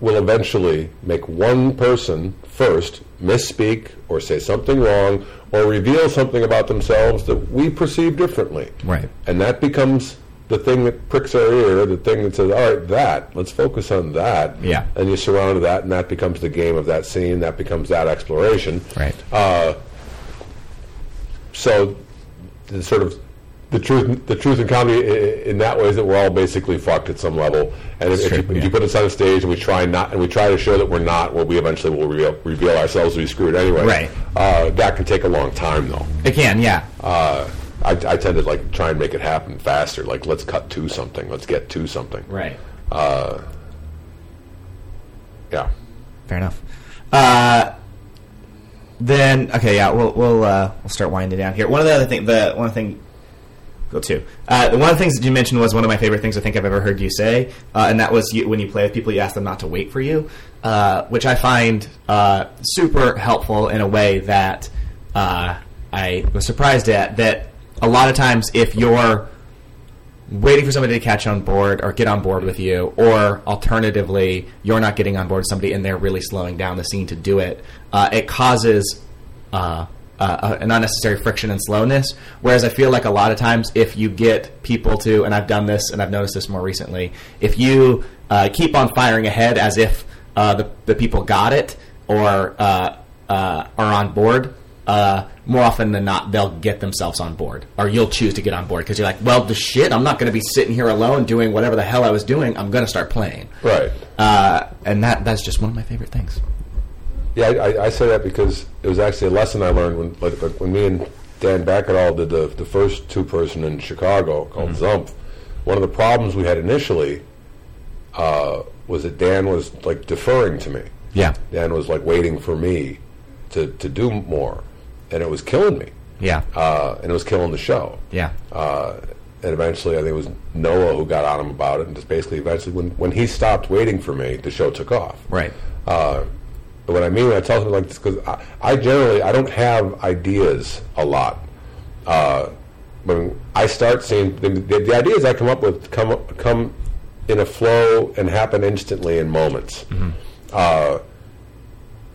Speaker 4: will eventually make one person first misspeak or say something wrong or reveal something about themselves that we perceive differently.
Speaker 3: Right.
Speaker 4: And that becomes the thing that pricks our ear, the thing that says, all right, that, let's focus on that.
Speaker 3: Yeah.
Speaker 4: And you surround that, and that becomes the game of that scene, that becomes that exploration.
Speaker 3: Right.
Speaker 4: Uh, so, the sort of the truth, the truth in comedy i- in that way is that we're all basically fucked at some level. And if, if,
Speaker 3: true,
Speaker 4: you, if you put us on a stage and we try not, and we try to show that we're not, well, we eventually will reveal, reveal ourselves to be screwed anyway.
Speaker 3: Right.
Speaker 4: Uh, that can take a long time, though.
Speaker 3: It can, yeah.
Speaker 4: Uh, I, I tend to like try and make it happen faster. Like, let's cut to something. Let's get to something.
Speaker 3: Right.
Speaker 4: Yeah.
Speaker 3: Fair enough. Uh, then okay, yeah, we'll we'll uh, we'll start winding down here. One of the other thing, the one thing, go to uh, one of the things that you mentioned was one of my favorite things I think I've ever heard you say, uh, and that was you, when you play with people, you ask them not to wait for you, uh, which I find uh, super helpful in a way that uh, I was surprised at. That a lot of times, if you're waiting for somebody to catch on board or get on board with you, or alternatively, you're not getting on board with somebody and they're really slowing down the scene to do it, uh, it causes uh, uh, an unnecessary friction and slowness. Whereas I feel like a lot of times, if you get people to, and I've done this and I've noticed this more recently, if you uh, keep on firing ahead as if uh, the, the people got it or uh, uh, are on board, uh, more often than not, they'll get themselves on board, or you'll choose to get on board because you're like, well, the shit, I'm not going to be sitting here alone doing whatever the hell I was doing. I'm going to start playing,
Speaker 4: Right.
Speaker 3: uh, and that that's just one of my favorite things.
Speaker 4: Yeah, I, I, say that because it was actually a lesson I learned when, like, like when me and Dan Bakkedahl did the the first two person in Chicago called Zump. One of the problems we had initially uh, was that Dan was like deferring to me.
Speaker 3: Yeah,
Speaker 4: Dan was like waiting for me to to do more, and it was killing me.
Speaker 3: yeah,
Speaker 4: Uh, and it was killing the show.
Speaker 3: yeah,
Speaker 4: Uh, and eventually, I think it was Noah who got on him about it, and just basically, eventually, when when he stopped waiting for me, the show took off.
Speaker 3: right,
Speaker 4: Uh, but what I mean when I tell something like this, because I, I generally I don't have ideas a lot. Uh, when I start seeing the, the, the ideas I come up with come come in a flow and happen instantly in moments, uh,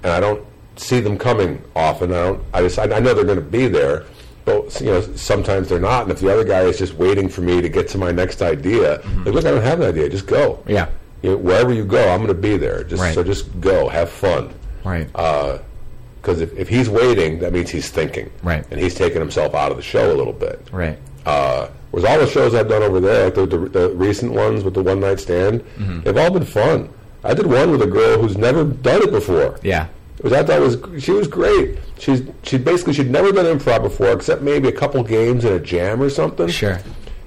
Speaker 4: and I don't see them coming often. I don't. I just I, I know they're going to be there. But you know, sometimes they're not, and if the other guy is just waiting for me to get to my next idea, like, look, I don't have an idea. Just go
Speaker 3: yeah,
Speaker 4: you know, wherever you go, I'm going to be there. Just
Speaker 3: Right.
Speaker 4: so just go, have fun.
Speaker 3: Right.
Speaker 4: Because if, if he's waiting, that means he's thinking.
Speaker 3: Right.
Speaker 4: And he's taking himself out of the show a little bit.
Speaker 3: right.
Speaker 4: Uh, whereas all the shows I've done over there, like the, the, the recent ones with the one night stand,
Speaker 3: Mm-hmm.
Speaker 4: they've all been fun. I did one with a girl who's never done it before.
Speaker 3: Yeah.
Speaker 4: Was I thought was she was great. She's she basically she'd never done improv before, except maybe a couple games in a jam or something.
Speaker 3: Sure.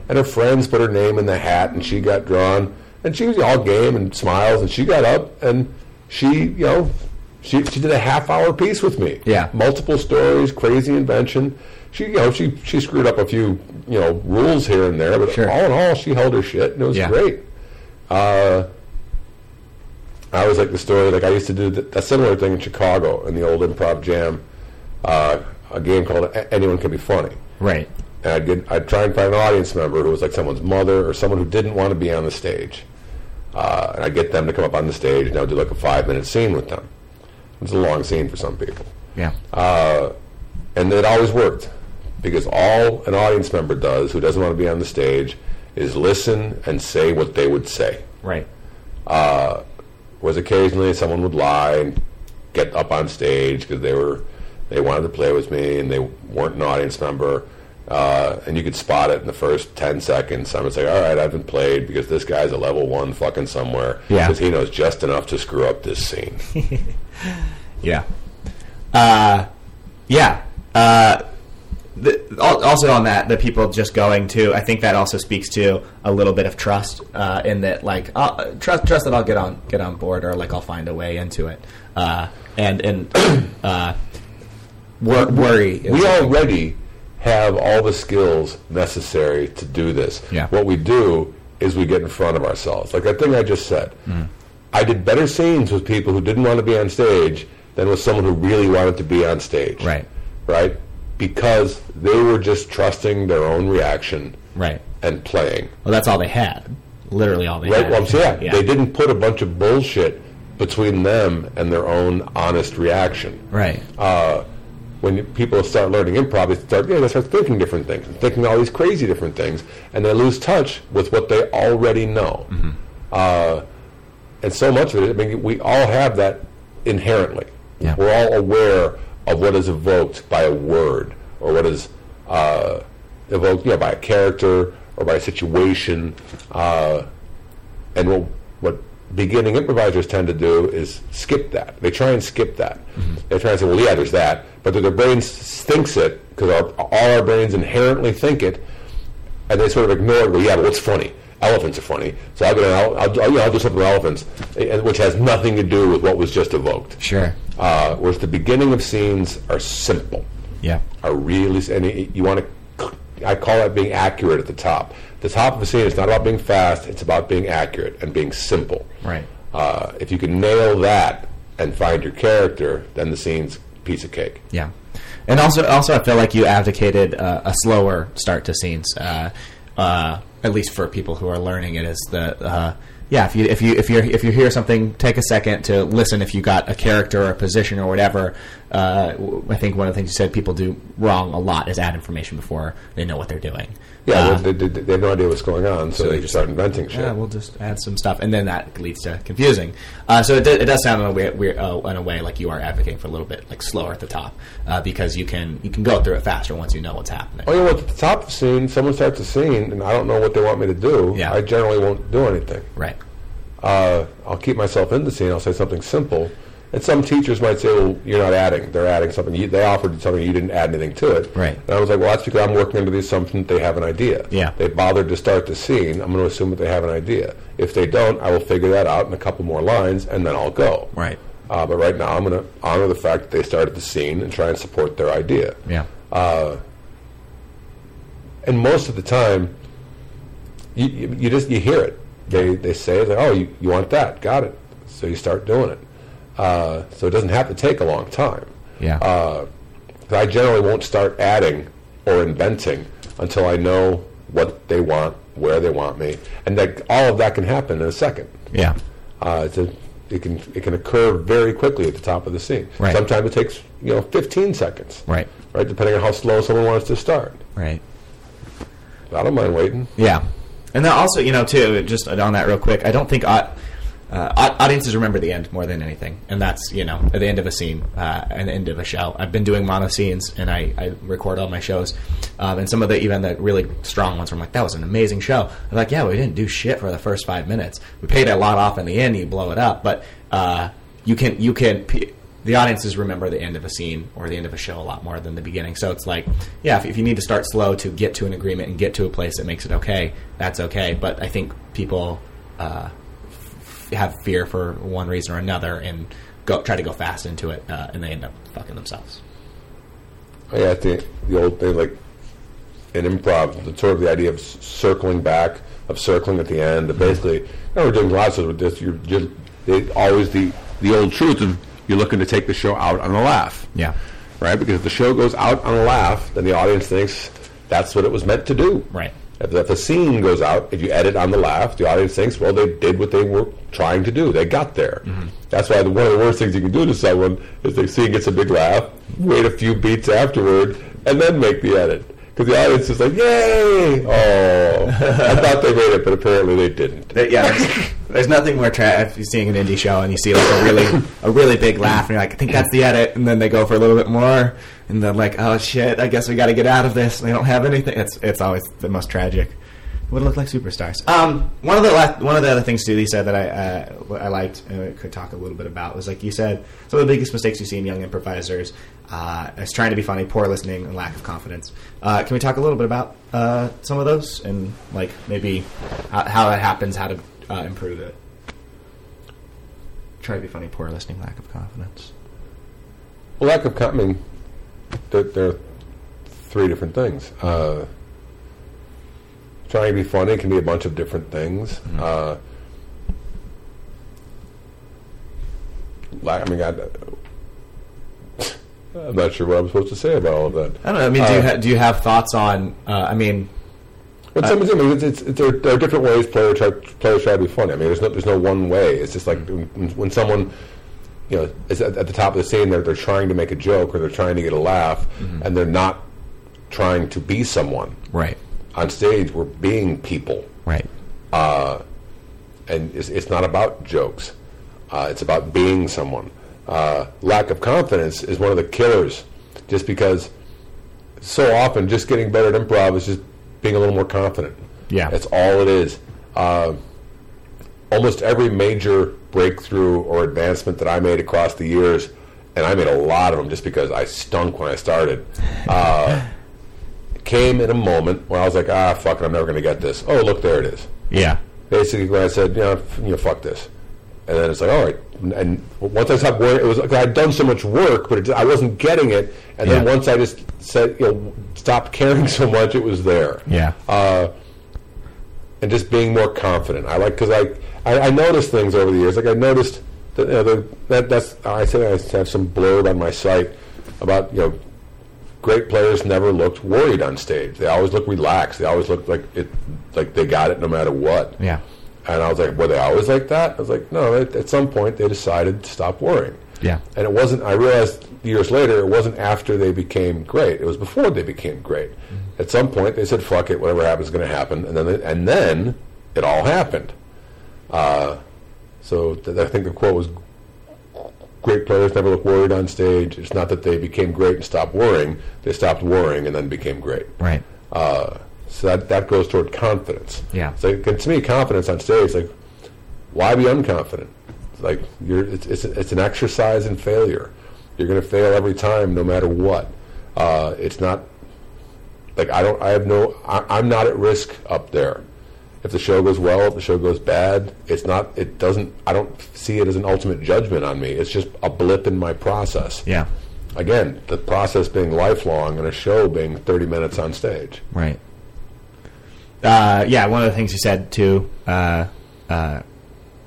Speaker 4: And her friends put her name in the hat, and she got drawn. And she was all game and smiles, and she got up and she, you know, she she did a half hour piece with me.
Speaker 3: Yeah.
Speaker 4: multiple stories, crazy invention. She, you know, she she screwed up a few, you know, rules here and there, but
Speaker 3: Sure.
Speaker 4: all in all, she held her shit, and it was
Speaker 3: Yeah.
Speaker 4: great. Uh, I always like the story. Like I used to do th- a similar thing in Chicago in the old improv jam, uh, a game called A- Anyone Can Be Funny.
Speaker 3: Right.
Speaker 4: And I'd, get, I'd try and find an audience member who was like someone's mother or someone who didn't want to be on the stage. Uh, and I'd get them to come up on the stage and I would do like a five minute scene with them. It's a long scene for some people.
Speaker 3: Yeah.
Speaker 4: And it always worked because all an audience member does who doesn't want to be on the stage is listen and say what they would say.
Speaker 3: right.
Speaker 4: Was occasionally someone would lie and get up on stage because they were they wanted to play with me and they weren't an audience member. Uh, and you could spot it in the first 10 seconds. I would say, all right, I've been played because this guy's a level one fucking somewhere.
Speaker 3: Yeah.
Speaker 4: Because he knows just enough to screw up this scene.
Speaker 3: Yeah. Uh, yeah. Uh, the, also on that, the people just going to, I think that also speaks to a little bit of trust uh, in that, like, uh, trust trust that I'll get on get on board or like I'll find a way into it, uh, and and uh, wor- worry.
Speaker 4: We already have all the skills necessary to do this.
Speaker 3: Yeah.
Speaker 4: What we do is we get in front of ourselves. Like that thing I just said.
Speaker 3: Mm.
Speaker 4: I did better scenes with people who didn't want to be on stage than with someone who really wanted to be on stage.
Speaker 3: Right.
Speaker 4: Right? Because they were just trusting their own reaction
Speaker 3: right.
Speaker 4: and playing.
Speaker 3: Well, that's all they had. Literally all they
Speaker 4: Right?
Speaker 3: had.
Speaker 4: Well, I'm saying, yeah,
Speaker 3: Yeah.
Speaker 4: they didn't put a bunch of bullshit between them and their own honest reaction.
Speaker 3: Right.
Speaker 4: uh, when people start learning improv, they start, yeah, they start thinking different things, thinking all these crazy different things, and they lose touch with what they already know.
Speaker 3: Mm-hmm.
Speaker 4: Uh, and so much of it, I mean, we all have that inherently.
Speaker 3: Yeah.
Speaker 4: We're all aware of what is evoked by a word, or what is uh, evoked, you know, by a character or by a situation. Uh, and what, what beginning improvisers tend to do is skip that. They try and skip that. They try and say, well, yeah, there's that. But their brain thinks it, because all our brains inherently think it, and they sort of ignore it. Well, yeah, but what's funny? Elephants are funny. So I'll, go, I'll, I'll, I'll, yeah, I'll do something with elephants, which has nothing to do with what was just evoked.
Speaker 3: Sure.
Speaker 4: Uh, whereas the beginning of scenes are simple
Speaker 3: Yeah.
Speaker 4: are really, and it- you want to, I call that being accurate at the top. The top of a scene is not about being fast, it's about being accurate and being simple.
Speaker 3: Right.
Speaker 4: Uh, if you can nail that and find your character, then the scene's piece of cake.
Speaker 3: Yeah, and also, also, I feel like you advocated uh, a slower start to scenes, uh, uh, at least for people who are learning it. Is the uh, yeah, if you if you if you if you hear something, take a second to listen. If you got a character or a position or whatever, uh, I think one of the things you said people do wrong a lot is add information before they know what they're doing.
Speaker 4: Yeah,
Speaker 3: Uh,
Speaker 4: they, they, they have no idea what's going on, so,
Speaker 3: so
Speaker 4: they
Speaker 3: they
Speaker 4: just start inventing shit.
Speaker 3: yeah, we'll just add some stuff, and then that leads to confusing. Uh, so it, it does sound in a way, weird, uh, in a way like you are advocating for a little bit like slower at the top, uh, because you can you can go through it faster once you know what's happening.
Speaker 4: Oh, yeah, well? At the top of the scene, someone starts a scene, and I don't know what they want me to do.
Speaker 3: Yeah.
Speaker 4: I generally won't do anything.
Speaker 3: Right.
Speaker 4: uh, I'll keep myself in the scene. I'll say something simple. And some teachers might say, "Well, you're not adding. They're adding something. You, they offered something. You didn't add anything to it."
Speaker 3: Right.
Speaker 4: And I was like, "Well, that's because I'm working under the assumption that they have an idea.
Speaker 3: Yeah.
Speaker 4: They bothered to start the scene. I'm going to assume that they have an idea. If they don't, I will figure that out in a couple more lines, and then I'll go.
Speaker 3: Right.
Speaker 4: Uh, but right now, I'm going to honor the fact that they started the scene and try and support their idea.
Speaker 3: Yeah.
Speaker 4: And most of the time, you, you, you just you hear it. They they say like, oh, you, you want that? Got it. So you start doing it. Uh, so it doesn't have to take a long time.
Speaker 3: Yeah.
Speaker 4: Uh, I generally won't start adding or inventing until I know what they want, where they want me, and that all of that can happen in a second.
Speaker 3: yeah.
Speaker 4: Uh, it's a, it can it can occur very quickly at the top of the scene.
Speaker 3: Right.
Speaker 4: Sometimes it takes you know 15 seconds.
Speaker 3: Right.
Speaker 4: Right, depending on how slow someone wants to start.
Speaker 3: Right.
Speaker 4: I don't mind waiting.
Speaker 3: Yeah, and then also, you know, too, just on that real quick, I don't think I, uh, audiences remember the end more than anything, and that's you know at the end of a scene, uh, an end of a show. I've been doing mono scenes, and I, I record all my shows, um, and some of the even the really strong ones. Where I'm like, that was an amazing show. I'm like, yeah, we didn't do shit for the first five minutes. We paid a lot off in the end. You blow it up, but uh, you can you can. The audiences remember the end of a scene or the end of a show a lot more than the beginning. So it's like, yeah, if, if you need to start slow to get to an agreement and get to a place that makes it okay, that's okay. But I think people uh, have fear for one reason or another and go try to go fast into it, uh, and they end up fucking themselves.
Speaker 4: Yeah, I think the old thing, like in improv, the sort of the idea of s- circling back, of circling at the end. Of basically, you know, we're doing lots of this. You're just it, always the the old truth of you're looking to take the show out on a laugh.
Speaker 3: Yeah.
Speaker 4: right? Because if the show goes out on a laugh, then the audience thinks that's what it was meant to do.
Speaker 3: Right.
Speaker 4: If, if a scene goes out, if you edit on the laugh, the audience thinks, well, they did what they were trying to do. They got there. Mm-hmm. That's why the, one of the worst things you can do to someone is the scene gets a big laugh, wait a few beats afterward, and then make the edit. Because the audience is like, yay! Oh, I thought they made it, but apparently they didn't.
Speaker 3: There- yeah, there's, there's nothing more tra- if you're seeing an indie show and you see like a really a really big laugh and you're like, I think that's the edit, and then they go for a little bit more, and they're like, oh shit, I guess we got to get out of this. They don't have anything. It's it's always the most tragic. Would look like superstars. Um, one of the la- one of the other things he said that I uh, I liked and could talk a little bit about was like you said some of the biggest mistakes you see in young improvisers uh, is trying to be funny, poor listening, and lack of confidence. Uh, can we talk a little bit about uh, some of those and like maybe how, how that happens, how to uh, improve it? Try to be funny, poor listening, lack of confidence.
Speaker 4: Lack of, co- I mean, there, there are three different things. Uh, trying to be funny can be a bunch of different things. Uh, lack, I mean, I, I'm not sure what I'm supposed to say about all of that.
Speaker 3: I don't know. I mean, do you
Speaker 4: Uh,
Speaker 3: ha- do you have thoughts on? Uh, I mean,
Speaker 4: But some, I mean, it's, it's, it's, there, there are different ways players try, players try to be funny. I mean, there's no, there's no one way. It's just like when, when someone, you know, is at, at the top of the scene, they're, they're trying to make a joke or they're trying to get a laugh, and they're not trying to be someone.
Speaker 3: right,
Speaker 4: On stage, we're being people,
Speaker 3: right,
Speaker 4: and it's, it's not about jokes. Uh, it's about being someone. Uh, lack of confidence is one of the killers, just because so often just getting better at improv is just being a little more confident.
Speaker 3: Yeah.
Speaker 4: That's all it is. Uh, almost every major breakthrough or advancement that I made across the years, and I made a lot of them just because I stunk when I started, uh, came in a moment where I was like, ah, fuck it, I'm never going to get this. Oh, look, there it is
Speaker 3: yeah,
Speaker 4: basically when I said, you know, f- you know, fuck this, and then it's like, all right. And once I stopped worrying, it was like I'd done so much work, but it, I wasn't getting it. And then once I just said, you know, stopped caring so much, it was there.
Speaker 3: yeah,
Speaker 4: Uh, and just being more confident. I like because I, I I noticed things over the years. Like I noticed that, you know, the, that that's I said I have some blurb on my site about you know great players never looked worried on stage. They always looked relaxed. They always looked like it like they got it no matter what.
Speaker 3: yeah,
Speaker 4: And I was like, were they always like that? I was like, no. At, at some point, they decided to stop worrying.
Speaker 3: Yeah.
Speaker 4: And it wasn't. I realized years later, it wasn't after they became great. It was before they became great. Mm-hmm. At some point, they said, "Fuck it. Whatever happens is going to happen." And then, they, and then it all happened. Uh, so th- I think the quote was, "Great players never look worried on stage." It's not that they became great and stopped worrying; they stopped worrying and then became great.
Speaker 3: right,
Speaker 4: Uh, so that that goes toward confidence.
Speaker 3: Yeah.
Speaker 4: So and to me, confidence on stage, like, why be unconfident? Like you're, it's it's, it's an exercise in failure. You're going to fail every time, no matter what. Uh, it's not like I don't. I have no. I, I'm not at risk up there. If the show goes well, if the show goes bad, it's not. It doesn't. I don't see it as an ultimate judgment on me. It's just a blip in my process.
Speaker 3: yeah,
Speaker 4: Again, the process being lifelong and a show being 30 minutes on stage.
Speaker 3: right. Uh, yeah, one of the things you said too. Uh, uh,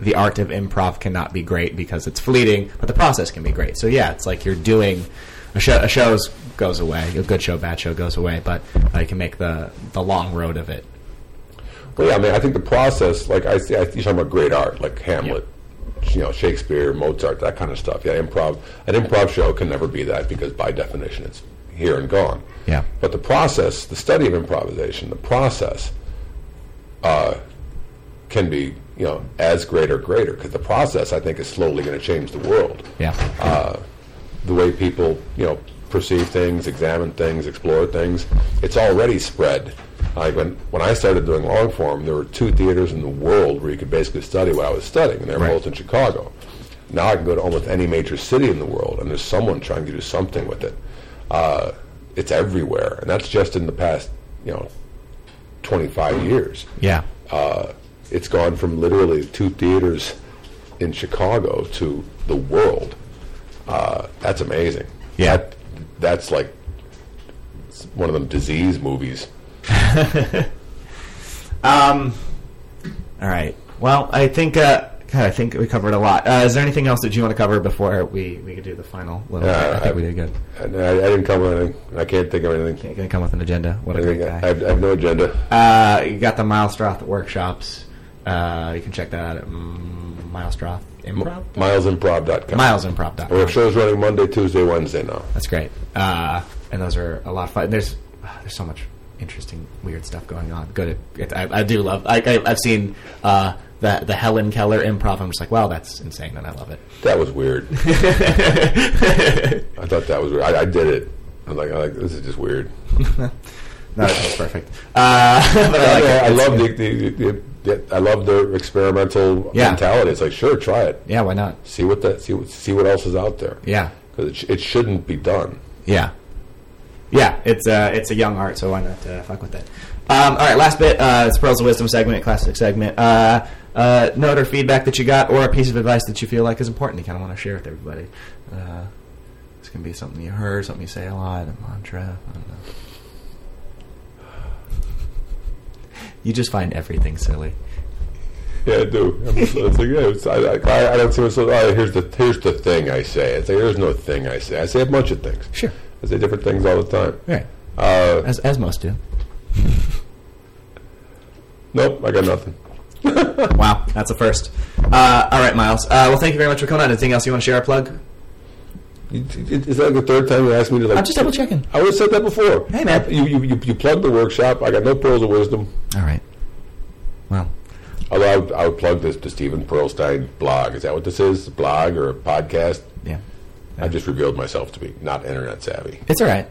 Speaker 3: the art of improv cannot be great because it's fleeting, but the process can be great. So yeah, it's like you're doing a show. A show goes away. A good show, bad show goes away, but uh, you can make the the long road of it.
Speaker 4: Well, yeah, I mean, I think the process, like I see, I, you're talking about great art, like Hamlet, you know, Shakespeare, Mozart, that kind of stuff. Yeah, improv. An improv show can never be that because by definition it's here and gone.
Speaker 3: Yeah.
Speaker 4: But the process, the study of improvisation, the process, uh, can be you know as great or greater because the process I think is slowly going to change the world.
Speaker 5: Yeah.
Speaker 4: Uh, the way people you know perceive things, examine things, explore things, it's already spread. Like when when I started doing long form, there were two theaters in the world where you could basically study what I was studying, and they're
Speaker 5: Right.
Speaker 4: both in Chicago. Now I can go to almost any major city in the world, and there's someone trying to do something with it. Uh, it's everywhere, and that's just in the past, you know, 25 years.
Speaker 5: yeah.
Speaker 4: Uh, it's gone from literally two theaters in Chicago to the world. Uh, that's amazing.
Speaker 5: Yeah.
Speaker 4: That, that's like one of them disease movies.
Speaker 5: Um. All right. Well, I think. Uh, God, I think we covered a lot. Uh, is there anything else that you want to cover before we, we could do the final little?
Speaker 4: Yeah,
Speaker 5: I think
Speaker 4: I-
Speaker 5: we did good.
Speaker 4: I, I didn't come with anything. I can't think of anything.
Speaker 5: Can't, gonna come with an agenda. What a
Speaker 4: I,
Speaker 5: great guy.
Speaker 4: I, have, I have no agenda.
Speaker 5: Uh, you got the Miles Stroth workshops. Uh, you can check that out at mm, Miles Stroth Improv.
Speaker 4: MilesImprov.com.
Speaker 5: MilesImprov.com.
Speaker 4: We have shows running Monday, Tuesday, Wednesday now.
Speaker 5: That's great. Uh, and those are a lot of fun. There's uh, there's so much interesting, weird stuff going on. Good. It, I, I do love. I, I, I've seen uh, the the Helen Keller improv. I'm just like, wow, that's insane, and I love it.
Speaker 4: That was weird. I thought that was weird. I, I did it. I'm like, I'm like, this is just weird.
Speaker 5: No, that was perfect. Uh, but I like it.
Speaker 4: I love the, the, the, the I love their experimental
Speaker 5: Yeah.
Speaker 4: mentality. It's like, sure, try it.
Speaker 5: Yeah, why not?
Speaker 4: See what that see what see what else is out there.
Speaker 5: Yeah,
Speaker 4: because it, sh- it shouldn't be done.
Speaker 5: yeah, yeah. It's uh, it's a young art, so why not uh, fuck with it? Um, all right, last bit. Uh, it's pearls of wisdom segment, classic segment. Uh, uh, note or feedback that you got, or a piece of advice that you feel like is important. You kind of want to share with everybody. Uh, this can be something you heard, something you say a lot, a mantra. I don't know. You just find everything silly.
Speaker 4: Yeah, I do. I'm just- it's like, yeah, it's, I, I, I don't see what's. Oh, here's the here's the thing I say. It's like there's no thing I say. I say a bunch of things.
Speaker 5: Sure.
Speaker 4: I say different things all the time.
Speaker 5: Right.
Speaker 4: Uh,
Speaker 5: As, as most do.
Speaker 4: nope, I got nothing.
Speaker 5: Wow, that's a first. Uh, all right, Miles. Uh, well, thank you very much for coming on. Anything else you want to share or plug?
Speaker 4: Is that the third time you asked me to like?
Speaker 5: I'm just double checking.
Speaker 4: I would have said that before.
Speaker 5: Hey, man.
Speaker 4: You you you, you plugged the workshop. I got no pearls of wisdom.
Speaker 5: All right. Well,
Speaker 4: Although I would, I would plug this to Stephen Pearlstein blog. Is that what this is? A blog or a podcast?
Speaker 5: yeah.
Speaker 4: I just revealed myself to be not internet savvy.
Speaker 5: It's all right.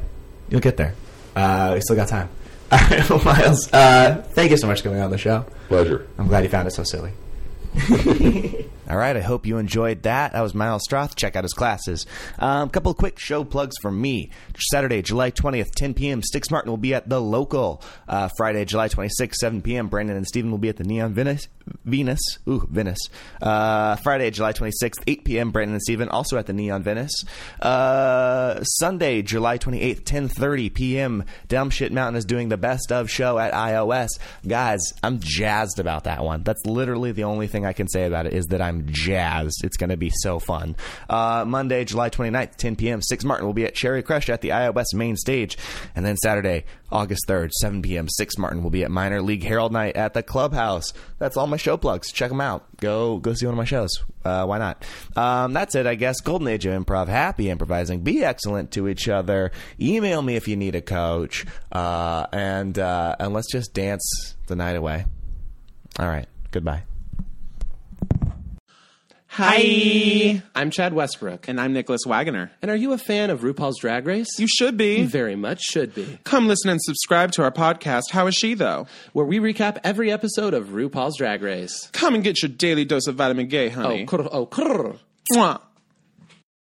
Speaker 5: You'll get there. Uh, we still got time. All right, well, Miles, uh, thank you so much for coming on the show.
Speaker 4: Pleasure.
Speaker 5: I'm glad you found it so silly.
Speaker 3: All right, I hope you enjoyed that. That was Miles Stroth. Check out his classes. A um, couple quick show plugs from me. Saturday, July 20th, 10 p.m., Sticks Martin will be at The Local. Uh, Friday, July 26th, 7 p.m., Brandon and Steven will be at the Neon Venice. Venus. Ooh, Venice. Uh, Friday, July 26th, 8 p.m., Brandon and Steven also at the Neon Venice. Uh, Sunday, July 28th, 10.30 p.m., Dumb Shit Mountain is doing the best of show at iO West. Guys, I'm jazzed about that one. That's literally the only thing I can say about it is that I'm jazzed. It's going to be so fun. Uh, Monday, July 29th, 10 p.m., Six Martin will be at Cherry Crush at the iO West main stage. And then Saturday, August 3rd, 7 p.m., Six Martin will be at Minor League Harold Night at the Clubhouse. That's all my show plugs. Check them out. Go go see one of my shows. Uh, why not? Um, that's it, I guess. Golden Age of Improv. Happy improvising. Be excellent to each other. Email me if you need a coach. Uh, and uh, and let's just dance the night away. All right. Goodbye.
Speaker 6: Hi. I'm Chad Westbrook.
Speaker 7: And I'm Nicholas Wagoner.
Speaker 6: And are you a fan of RuPaul's Drag Race?
Speaker 7: You should be.
Speaker 6: You very much should be.
Speaker 7: Come listen and subscribe to our podcast, How Is She Though?
Speaker 6: Where we recap every episode of RuPaul's Drag Race.
Speaker 7: Come and get your daily dose of vitamin gay, honey.
Speaker 6: Oh, crr, oh, crr.
Speaker 7: Mwah.